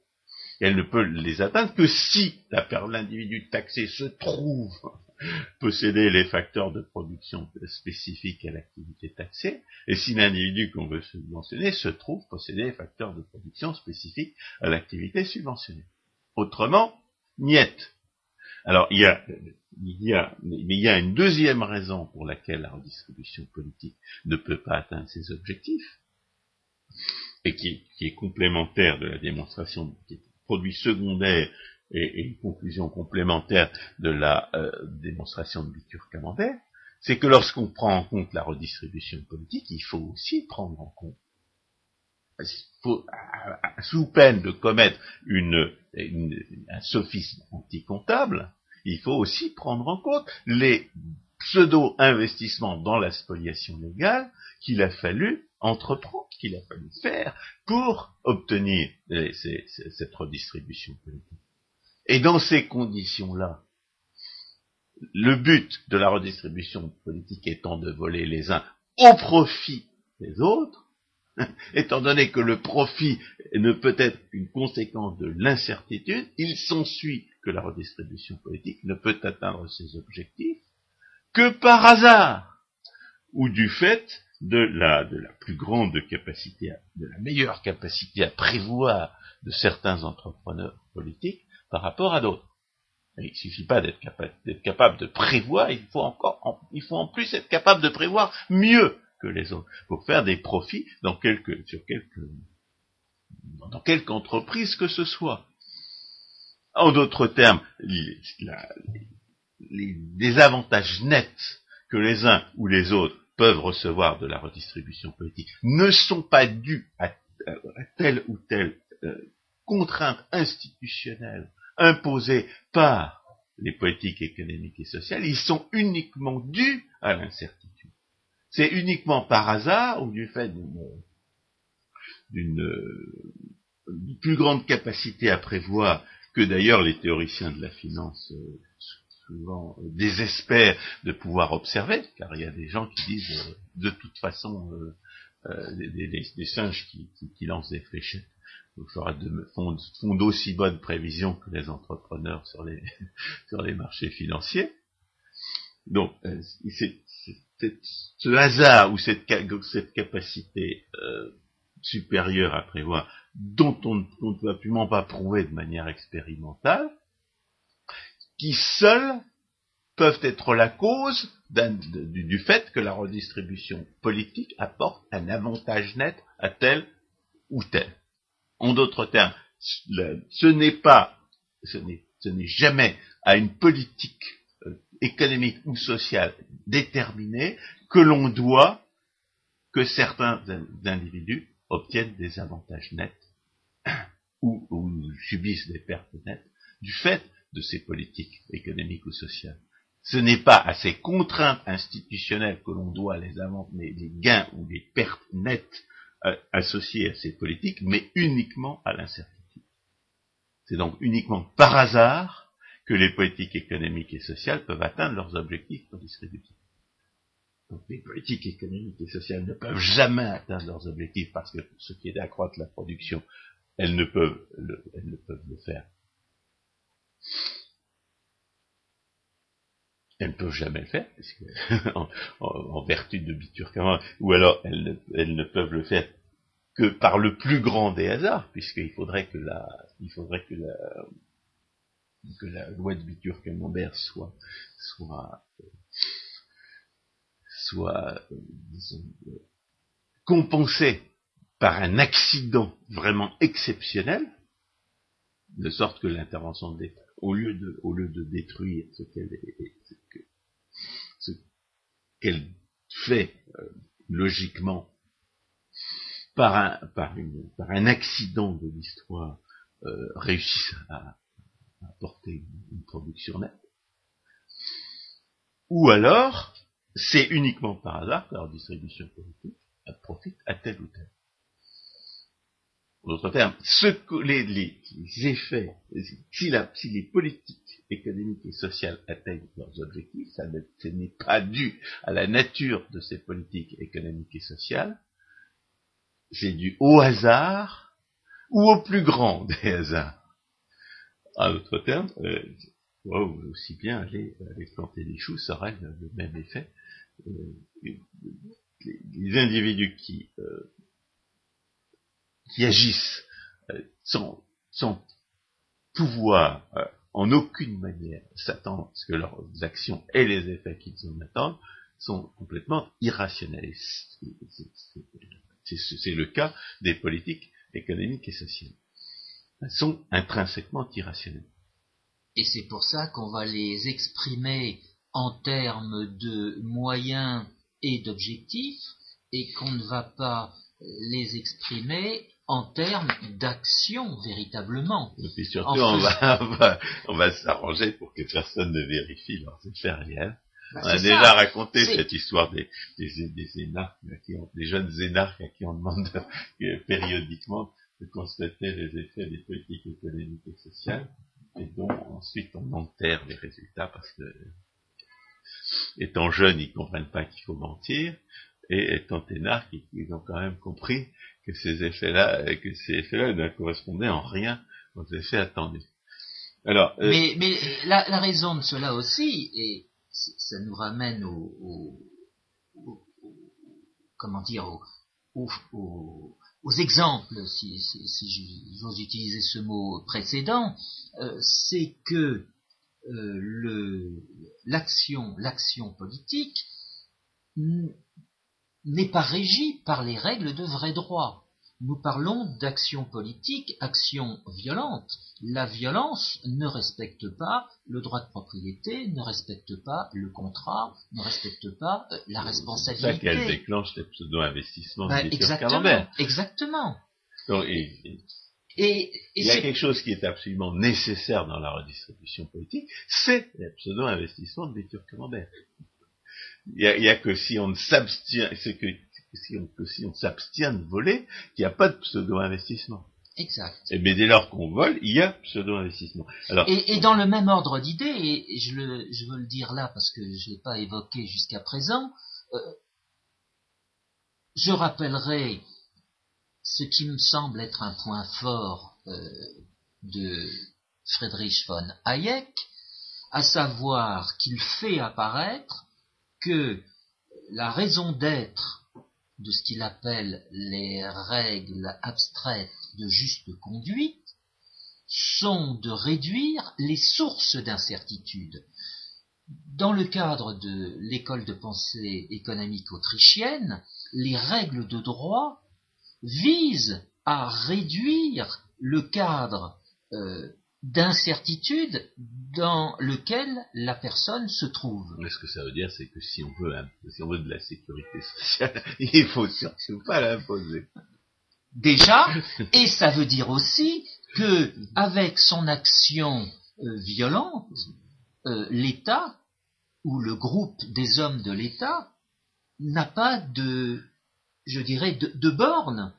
elle ne peut les atteindre que si l'individu taxé se trouve posséder les facteurs de production spécifiques à l'activité taxée, et si l'individu qu'on veut subventionner se trouve posséder les facteurs de production spécifiques à l'activité subventionnée. Autrement, niet. Alors, il y a il y a, mais il y a une deuxième raison pour laquelle la redistribution politique ne peut pas atteindre ses objectifs, et qui, est complémentaire de la démonstration, qui est produit secondaire et, une conclusion complémentaire de la euh, démonstration de Bitur-Camembert, c'est que lorsqu'on prend en compte la redistribution politique, il faut aussi prendre en compte, sous peine de commettre une, un sophisme anticomptable, il faut aussi prendre en compte les pseudo-investissements dans la spoliation légale qu'il a fallu entreprendre, qu'il a fallu faire pour obtenir cette redistribution politique. Et dans ces conditions-là, le but de la redistribution politique étant de voler les uns au profit des autres, étant donné que le profit ne peut être qu'une conséquence de l'incertitude, il s'ensuit que la redistribution politique ne peut atteindre ses objectifs que par hasard, ou du fait de la, de la plus grande capacité, de la meilleure capacité à prévoir de certains entrepreneurs politiques par rapport à d'autres. Il ne suffit pas d'être capable, de prévoir, il faut encore, il faut en plus être capable de prévoir mieux que les autres, pour faire des profits dans quelque, sur quelque, dans quelque entreprise que ce soit. En d'autres termes, les, les désavantages nets que les uns ou les autres peuvent recevoir de la redistribution politique ne sont pas dus à, telle ou telle euh, contrainte institutionnelle imposée par les politiques économiques et sociales, ils sont uniquement dus à l'incertitude. C'est uniquement par hasard ou du fait d'une plus grande capacité à prévoir que d'ailleurs les théoriciens de la finance euh, souvent désespèrent de pouvoir observer, car il y a des gens qui disent de toute façon des, singes qui, lancent des fléchettes de, font, d'aussi bonnes prévisions que les entrepreneurs sur les, sur les marchés financiers. Donc, c'est ce hasard ou cette, cette capacité euh, supérieure à prévoir, dont on, ne peut absolument pas prouver de manière expérimentale, qui seuls peuvent être la cause du, fait que la redistribution politique apporte un avantage net à tel ou tel. En d'autres termes, ce n'est pas, ce n'est jamais à une politique économique ou sociale déterminée que l'on doit que certains individus obtiennent des avantages nets ou, subissent des pertes nettes du fait de ces politiques économiques ou sociales. Ce n'est pas à ces contraintes institutionnelles que l'on doit les, les, gains ou les pertes nettes associées à ces politiques, mais uniquement à l'incertitude. C'est donc uniquement par hasard que les politiques économiques et sociales peuvent atteindre leurs objectifs redistributifs. Donc les politiques économiques et sociales ne peuvent jamais atteindre leurs objectifs parce que ce qui est d'accroître la production, elles ne peuvent le, elles ne peuvent le faire. Elles ne peuvent jamais le faire, en, vertu de Biturkama, ou alors elles ne peuvent le faire que par le plus grand des hasards, puisqu'il faudrait que la, il faudrait que la, loi de Bitur-Camembert soit, soit, soit euh, compensée par un accident vraiment exceptionnel, de sorte que l'intervention de l'État, au lieu de, détruire ce qu'elle fait logiquement par un, une, accident de l'histoire, euh, réussisse à, apporter une, production nette. Ou alors, c'est uniquement par hasard que leur distribution politique profite à tel ou tel. En d'autres termes, ce que les, les, effets, si, la, si, les politiques économiques et sociales atteignent leurs objectifs, ça n'est pas dû à la nature de ces politiques économiques et sociales, c'est dû au hasard ou au plus grand des hasards. En d'autres termes, euh, aussi bien aller, planter des choux, ça aurait le, même effet. Euh, les, individus qui, euh, qui agissent euh, sans, pouvoir en aucune manière s'attendre à ce que leurs actions aient les effets qu'ils en attendent, sont complètement irrationnels. C'est le cas des politiques économiques et sociales sont intrinsèquement irrationnels. Et c'est pour ça qu'on va les exprimer en termes de moyens et d'objectifs, et qu'on ne va pas les exprimer en termes d'action véritablement. Et puis surtout, on, va, on, va, s'arranger pour que personne ne vérifie leurs effets réels. Bah, on a déjà raconté cette histoire des, des, des, énarques, des jeunes énarques à qui on demande périodiquement de constater les effets des politiques économiques et sociales, et dont ensuite on enterre les résultats parce que, étant jeunes, ils comprennent pas qu'il faut mentir, et étant énarques, ils ont quand même compris que ces effets-là, que ces effets-là ne correspondaient en rien aux effets attendus. Alors, euh, mais, mais la, raison de cela aussi, et ça nous ramène au, au, comment dire, au, aux exemples, si, j'ose utiliser ce mot précédent, euh, c'est que euh, l'action, l'action politique n'est pas régie par les règles de vrai droit. Nous parlons d'action politique, action violente. La violence ne respecte pas le droit de propriété, ne respecte pas le contrat, ne respecte pas euh, la responsabilité. C'est ça qu'elle déclenche les pseudo-investissements ben, Exactement. Exactement. et, et, il y a quelque chose qui est absolument nécessaire dans la redistribution politique, c'est les pseudo-investissements de Camembert. Il n'y a, a, que si on s'abstient, c'est que si on, si on s'abstient de voler, qu'il n'y a pas de pseudo-investissement. Exact. Et mais dès lors qu'on vole, il y a pseudo-investissement. Alors, et, dans le même ordre d'idée, et je, le, je veux le dire là parce que je ne l'ai pas évoqué jusqu'à présent, euh, je rappellerai ce qui me semble être un point fort euh, de Friedrich von Hayek, à savoir qu'il fait apparaître que la raison d'être de ce qu'il appelle les règles abstraites de juste conduite sont de réduire les sources d'incertitude. Dans le cadre de l'école de pensée économique autrichienne, les règles de droit visent à réduire le cadre euh, d'incertitude dans lequel la personne se trouve. Mais ce que ça veut dire, c'est que si on veut, si on veut de la sécurité sociale, il faut surtout pas l'imposer. Déjà, et ça veut dire aussi que avec son action euh, violente, euh, l'État ou le groupe des hommes de l'État n'a pas de, je dirais, de, de borne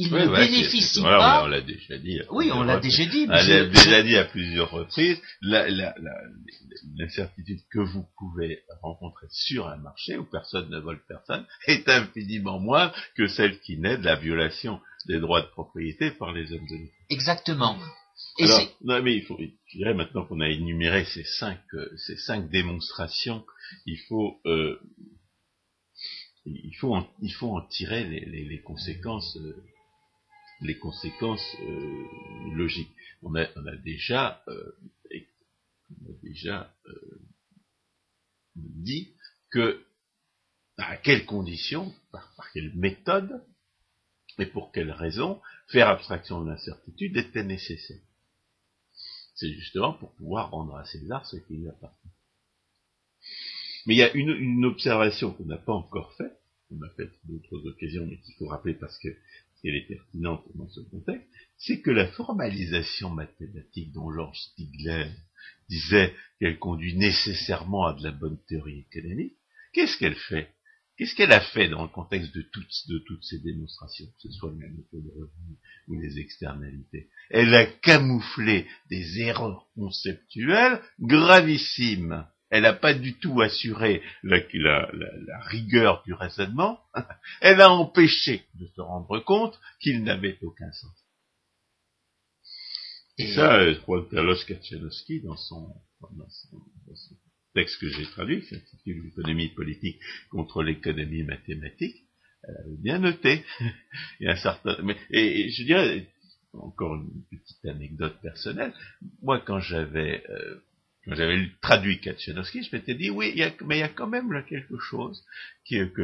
il ne bénéficie pas. on l'a déjà dit. Oui, on l'a déjà dit. On l'a déjà dit à plusieurs reprises. L'incertitude que vous pouvez rencontrer sur un marché où personne ne vole personne est infiniment moins que celle qui naît de la violation des droits de propriété par les hommes de l'État. Exactement. Et Alors, non, mais il faut, je dirais maintenant qu'on a énuméré ces cinq, euh, ces cinq démonstrations, il faut, euh, il faut, en, il faut en tirer les, les, les conséquences. Euh, les conséquences euh, logiques. On a, on a déjà, euh, on a déjà euh, dit que à quelles conditions, par, quelle méthode et pour quelles raisons faire abstraction de l'incertitude était nécessaire. C'est justement pour pouvoir rendre à César ce qui lui appartient. Mais il y a une, une observation qu'on n'a pas encore faite, on a fait d'autres occasions, mais qu'il faut rappeler parce que et elle est pertinente dans ce contexte, c'est que la formalisation mathématique dont Georges Stigler disait qu'elle conduit nécessairement à de la bonne théorie économique, qu'est-ce qu'elle fait? Qu'est-ce qu'elle a fait dans le contexte de toutes, ces démonstrations, que ce soit le méthode de revenu ou les externalités? Elle a camouflé des erreurs conceptuelles gravissimes elle n'a pas du tout assuré la, rigueur du raisonnement, elle a empêché de se rendre compte qu'il n'avait aucun sens. Et ça, Juan Carlos Kaczynowski, dans son, texte que j'ai traduit, qui s'intitule L'économie politique contre l'économie mathématique, avait bien noté. Il y a un certain, mais, et, je dirais, encore une petite anecdote personnelle, moi quand j'avais euh, j'avais traduit Katchenowski, je m'étais dit, oui, mais il y a quand même là quelque chose qui, que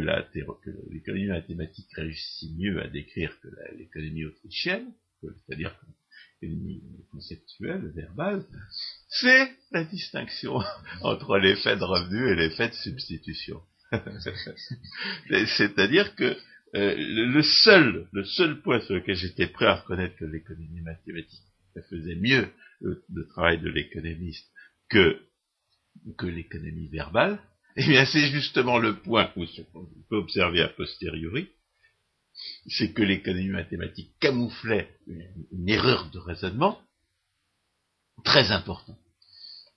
l'économie mathématique réussit mieux à décrire que l'économie autrichienne, c'est-à-dire l'économie conceptuelle, verbale, c'est la distinction entre l'effet de revenu et l'effet de substitution. c'est-à-dire que euh, le seul, le seul point sur lequel j'étais prêt à reconnaître que l'économie mathématique faisait mieux le travail de l'économiste que, que l'économie verbale, eh bien c'est justement le point où on peut observer a posteriori, c'est que l'économie mathématique camouflait une, erreur de raisonnement très importante.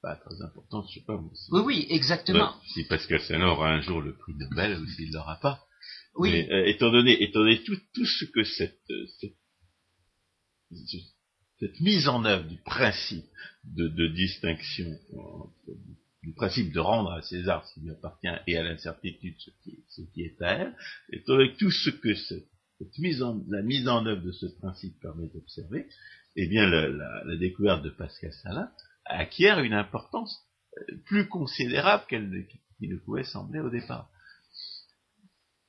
Pas très importante, je sais pas. oui, oui, exactement. si Pascal Sanon aura un jour le prix Nobel ou s'il l'aura pas. Oui. Mais, euh, étant donné, étant donné tout, tout ce que cette, cette, cette mise en œuvre du principe de, distinction du principe de rendre à César ce qui lui appartient et à l'incertitude ce qui, est à elle, et avec tout ce que cette, mise en, la mise en œuvre de ce principe permet d'observer, eh bien la, découverte de Pascal Salin acquiert une importance euh, plus considérable qu'elle ne pouvait sembler au départ.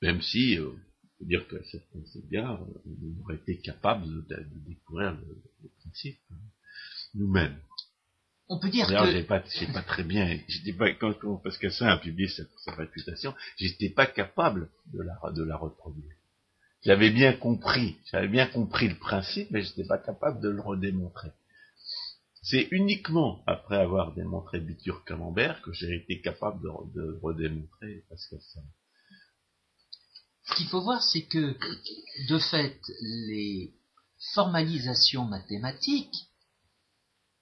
Même si, euh, peut dire qu'à certains égards, on aurait été capable de, découvrir le principe hein, nous-mêmes on peut dire que... j'ai pas, j'ai pas très bien, j'étais pas, quand, quand Pascal a publié sa, sa réputation, j'étais pas capable de la, de la reproduire. J'avais bien compris, j'avais bien compris le principe, mais j'étais pas capable de le redémontrer. C'est uniquement après avoir démontré Bitur Camembert que j'ai été capable de, de redémontrer Pascal Saint. Ce qu'il faut voir, c'est que, de fait, les, formalisation mathématique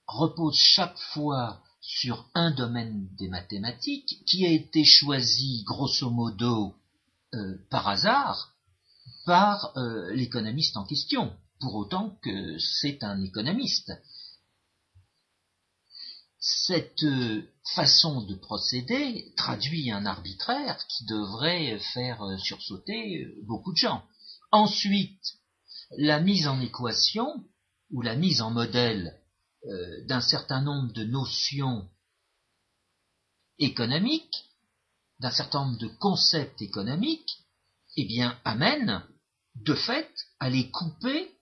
repose chaque fois sur un domaine des mathématiques qui a été choisi grosso modo euh, par hasard par euh, l'économiste en question, pour autant que c'est un économiste. Cette euh, façon de procéder traduit un arbitraire qui devrait faire sursauter beaucoup de gens. Ensuite, la mise en équation ou la mise en modèle euh, d'un certain nombre de notions économiques, d'un certain nombre de concepts économiques, eh bien, amène de fait à les couper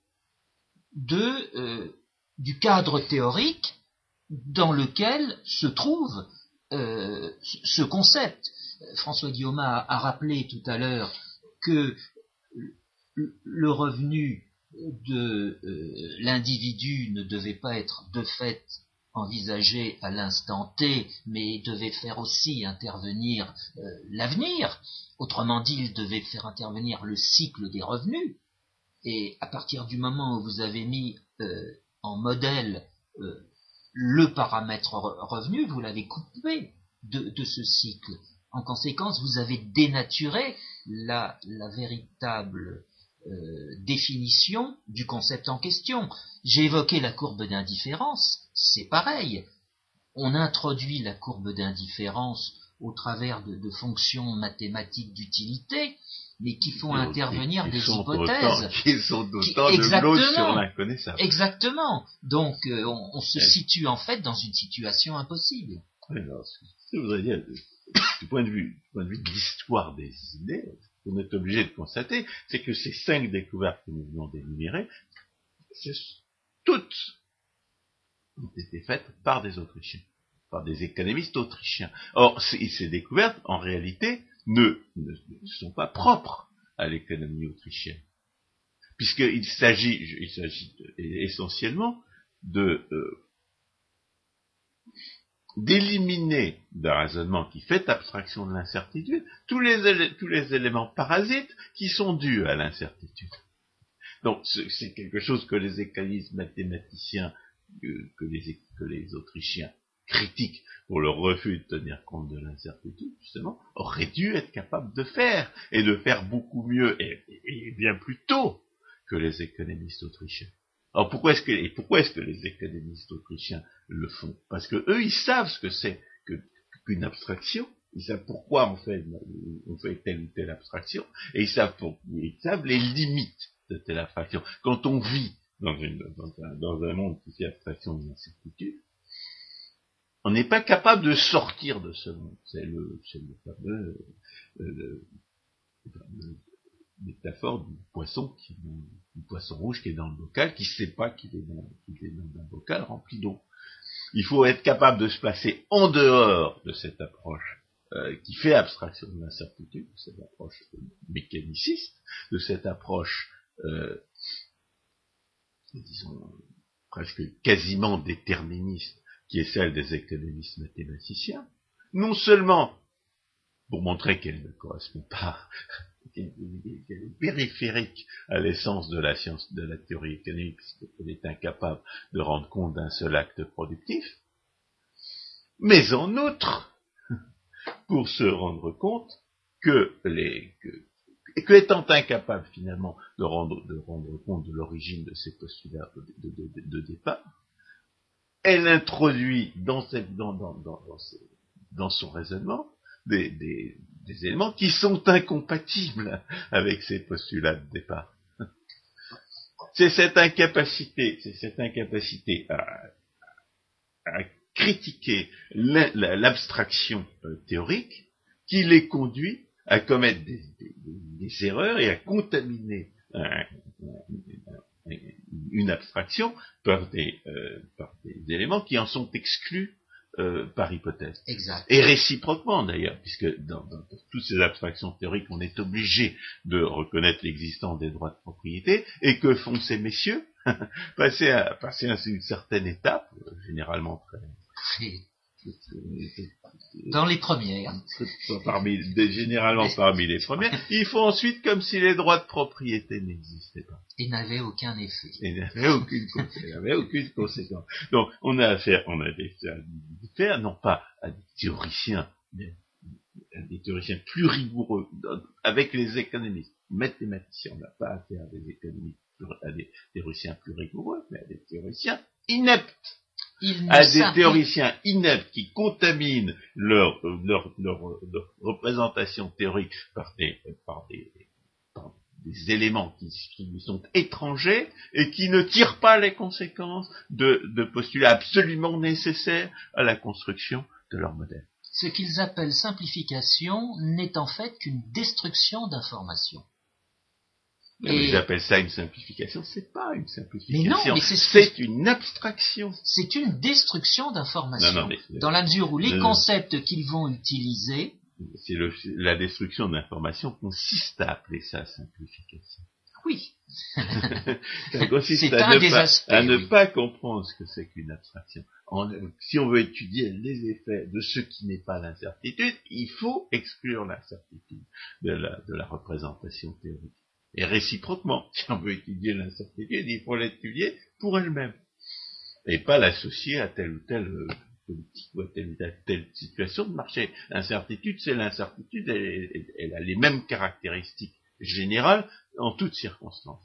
euh, du cadre théorique dans lequel se trouve euh, ce concept. François Guillaume a, rappelé tout à l'heure que le revenu de euh, l'individu ne devait pas être de fait envisagé à l'instant T, mais devait faire aussi intervenir euh, l'avenir. Autrement dit, il devait faire intervenir le cycle des revenus. Et à partir du moment où vous avez mis en modèle le paramètre revenu, vous l'avez coupé de, de, ce cycle. En conséquence, vous avez dénaturé la, la véritable euh, définition du concept en question. J'ai évoqué la courbe d'indifférence, c'est pareil. On introduit la courbe d'indifférence au travers de, fonctions mathématiques d'utilité, mais qui font intervenir des hypothèses. qui sont d'autant de sur l'inconnaissable. Exactement. Donc, euh, on, se situe en fait dans une situation impossible. Ce que je voudrais dire, du point de vue, du point de vue de l'histoire des idées, qu'on est obligé de constater, c'est que ces cinq découvertes que nous venons d'énumérer, toutes ont été faites par des Autrichiens, par des économistes autrichiens. Or, ces, découvertes, en réalité, ne, sont pas propres à l'économie autrichienne, puisqu'il s'agit, il s'agit essentiellement de euh, d'éliminer d'un raisonnement qui fait abstraction de l'incertitude tous les, éléments parasites qui sont dus à l'incertitude. Donc c'est quelque chose que les économistes mathématiciens, que, les, que les Autrichiens critiquent pour le refus de tenir compte de l'incertitude, justement, auraient dû être capables de faire, et de faire beaucoup mieux, et bien plus tôt que les économistes autrichiens. Alors pourquoi est-ce que, et pourquoi est-ce que les économistes autrichiens le font? Parce que eux, ils savent ce que c'est qu'une abstraction, ils savent pourquoi on fait, on fait telle ou telle abstraction, et ils savent, ils savent les limites de telle abstraction. Quand on vit dans, une, dans, un, monde qui fait abstraction de l'incertitude, on n'est pas capable de sortir de ce monde. C'est le, le fameux, euh, métaphore du poisson qui du poisson rouge qui est dans le bocal, qui ne sait pas qu'il est, dans, est dans un bocal rempli d'eau. Il faut être capable de se placer en dehors de cette approche euh, qui fait abstraction de l'incertitude, de cette approche mécaniciste, de cette approche, euh, disons, presque quasiment déterministe, qui est celle des économistes mathématiciens, non seulement pour montrer qu'elle ne correspond pas périphérique à l'essence de la science, de la théorie économique, puisqu'elle est incapable de rendre compte d'un seul acte productif, mais en outre, pour se rendre compte que les, que, étant incapable finalement de rendre, de rendre compte de l'origine de ces postulats de, départ, elle introduit dans, cette, dans, son raisonnement des, éléments qui sont incompatibles avec ces postulats de départ. C'est cette incapacité, c'est cette incapacité à, critiquer l'abstraction euh, théorique qui les conduit à commettre des, erreurs et à contaminer une abstraction par des, euh, par des éléments qui en sont exclus euh, par hypothèse. Exact. Et réciproquement d'ailleurs, puisque dans, toutes ces abstractions théoriques, on est obligé de reconnaître l'existence des droits de propriété, et que font ces messieurs passer, à, passer à une certaine étape, généralement très, Dans les premières. Parmi, généralement parmi les premières. Il faut ensuite comme si les droits de propriété n'existaient pas. Et n'avaient aucun effet. Et n'avaient aucune, aucune conséquence. Donc, on a affaire, on a affaire, non pas à des théoriciens, mais à des théoriciens plus rigoureux, avec les économistes mathématiciens. On n'a pas affaire à des économistes, à des théoriciens plus rigoureux, mais à des théoriciens ineptes à des théoriciens ineptes qui contaminent leur, leur, leur, représentation théorique par des, par des, des éléments qui, qui, lui sont étrangers et qui ne tirent pas les conséquences de, de postulats absolument nécessaires à la construction de leur modèle. Ce qu'ils appellent simplification n'est en fait qu'une destruction d'informations. Ils appellent ça une simplification, c'est pas une simplification. Mais c'est une abstraction. C'est une destruction d'informations. Dans la mesure où les concepts qu'ils vont utiliser. C'est la destruction d'informations consiste à appeler ça simplification. Oui. ça consiste à, ne pas, à ne pas comprendre ce que c'est qu'une abstraction. si on veut étudier les effets de ce qui n'est pas l'incertitude, il faut exclure l'incertitude de la, de la représentation théorique. Et réciproquement, si on veut étudier l'incertitude, il faut l'étudier pour elle-même. Et pas l'associer à telle ou telle euh, politique ou à telle ou telle, situation de marché. L'incertitude, c'est l'incertitude, elle, a les mêmes caractéristiques générales en toutes circonstances.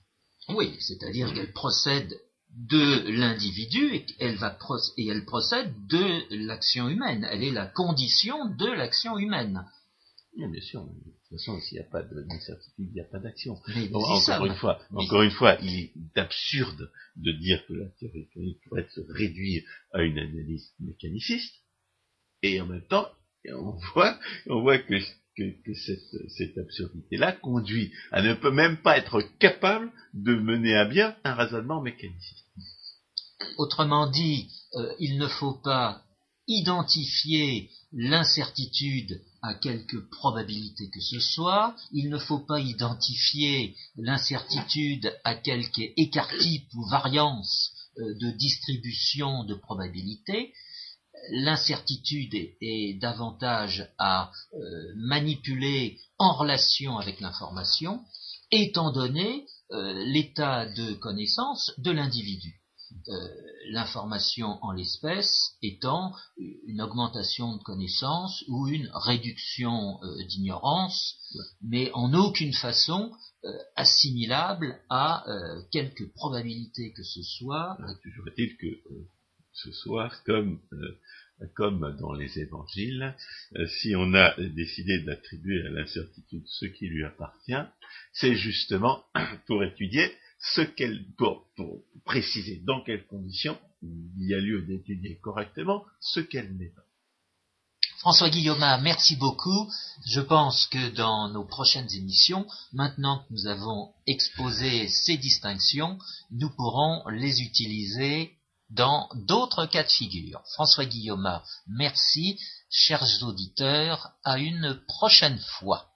Oui, c'est-à-dire qu'elle procède de l'individu et elle, va et elle procède de l'action humaine. Elle est la condition de l'action humaine. Bien sûr toute façon, s'il n'y a pas d'incertitude, il n'y a pas d'action. encore une fois, encore une fois, il est absurde de dire que la théorie mécanique pourrait se réduire à une analyse mécaniciste, et en même temps, on voit, on voit que, cette, absurdité-là conduit à ne peut même pas être capable de mener à bien un raisonnement mécaniciste. Autrement dit, euh, il ne faut pas identifier l'incertitude à quelque probabilité que ce soit, il ne faut pas identifier l'incertitude à quelque écart-type ou variance euh, de distribution de probabilité. L'incertitude est, davantage à euh, manipuler en relation avec l'information, étant donné euh, l'état de connaissance de l'individu. Euh, l'information en l'espèce étant une augmentation de connaissances ou une réduction euh, d'ignorance, mais en aucune façon euh, assimilable à quelque probabilité que ce soit. Toujours est-il que ce soit comme comme dans les évangiles, si on a décidé d'attribuer à l'incertitude ce qui lui appartient, c'est justement pour étudier ce qu'elle, pour, préciser dans quelles conditions il y a lieu d'étudier correctement ce qu'elle n'est pas. François Guillaume, merci beaucoup. Je pense que dans nos prochaines émissions, maintenant que nous avons exposé ces distinctions, nous pourrons les utiliser dans d'autres cas de figure. François Guillaume, merci. Chers auditeurs, à une prochaine fois.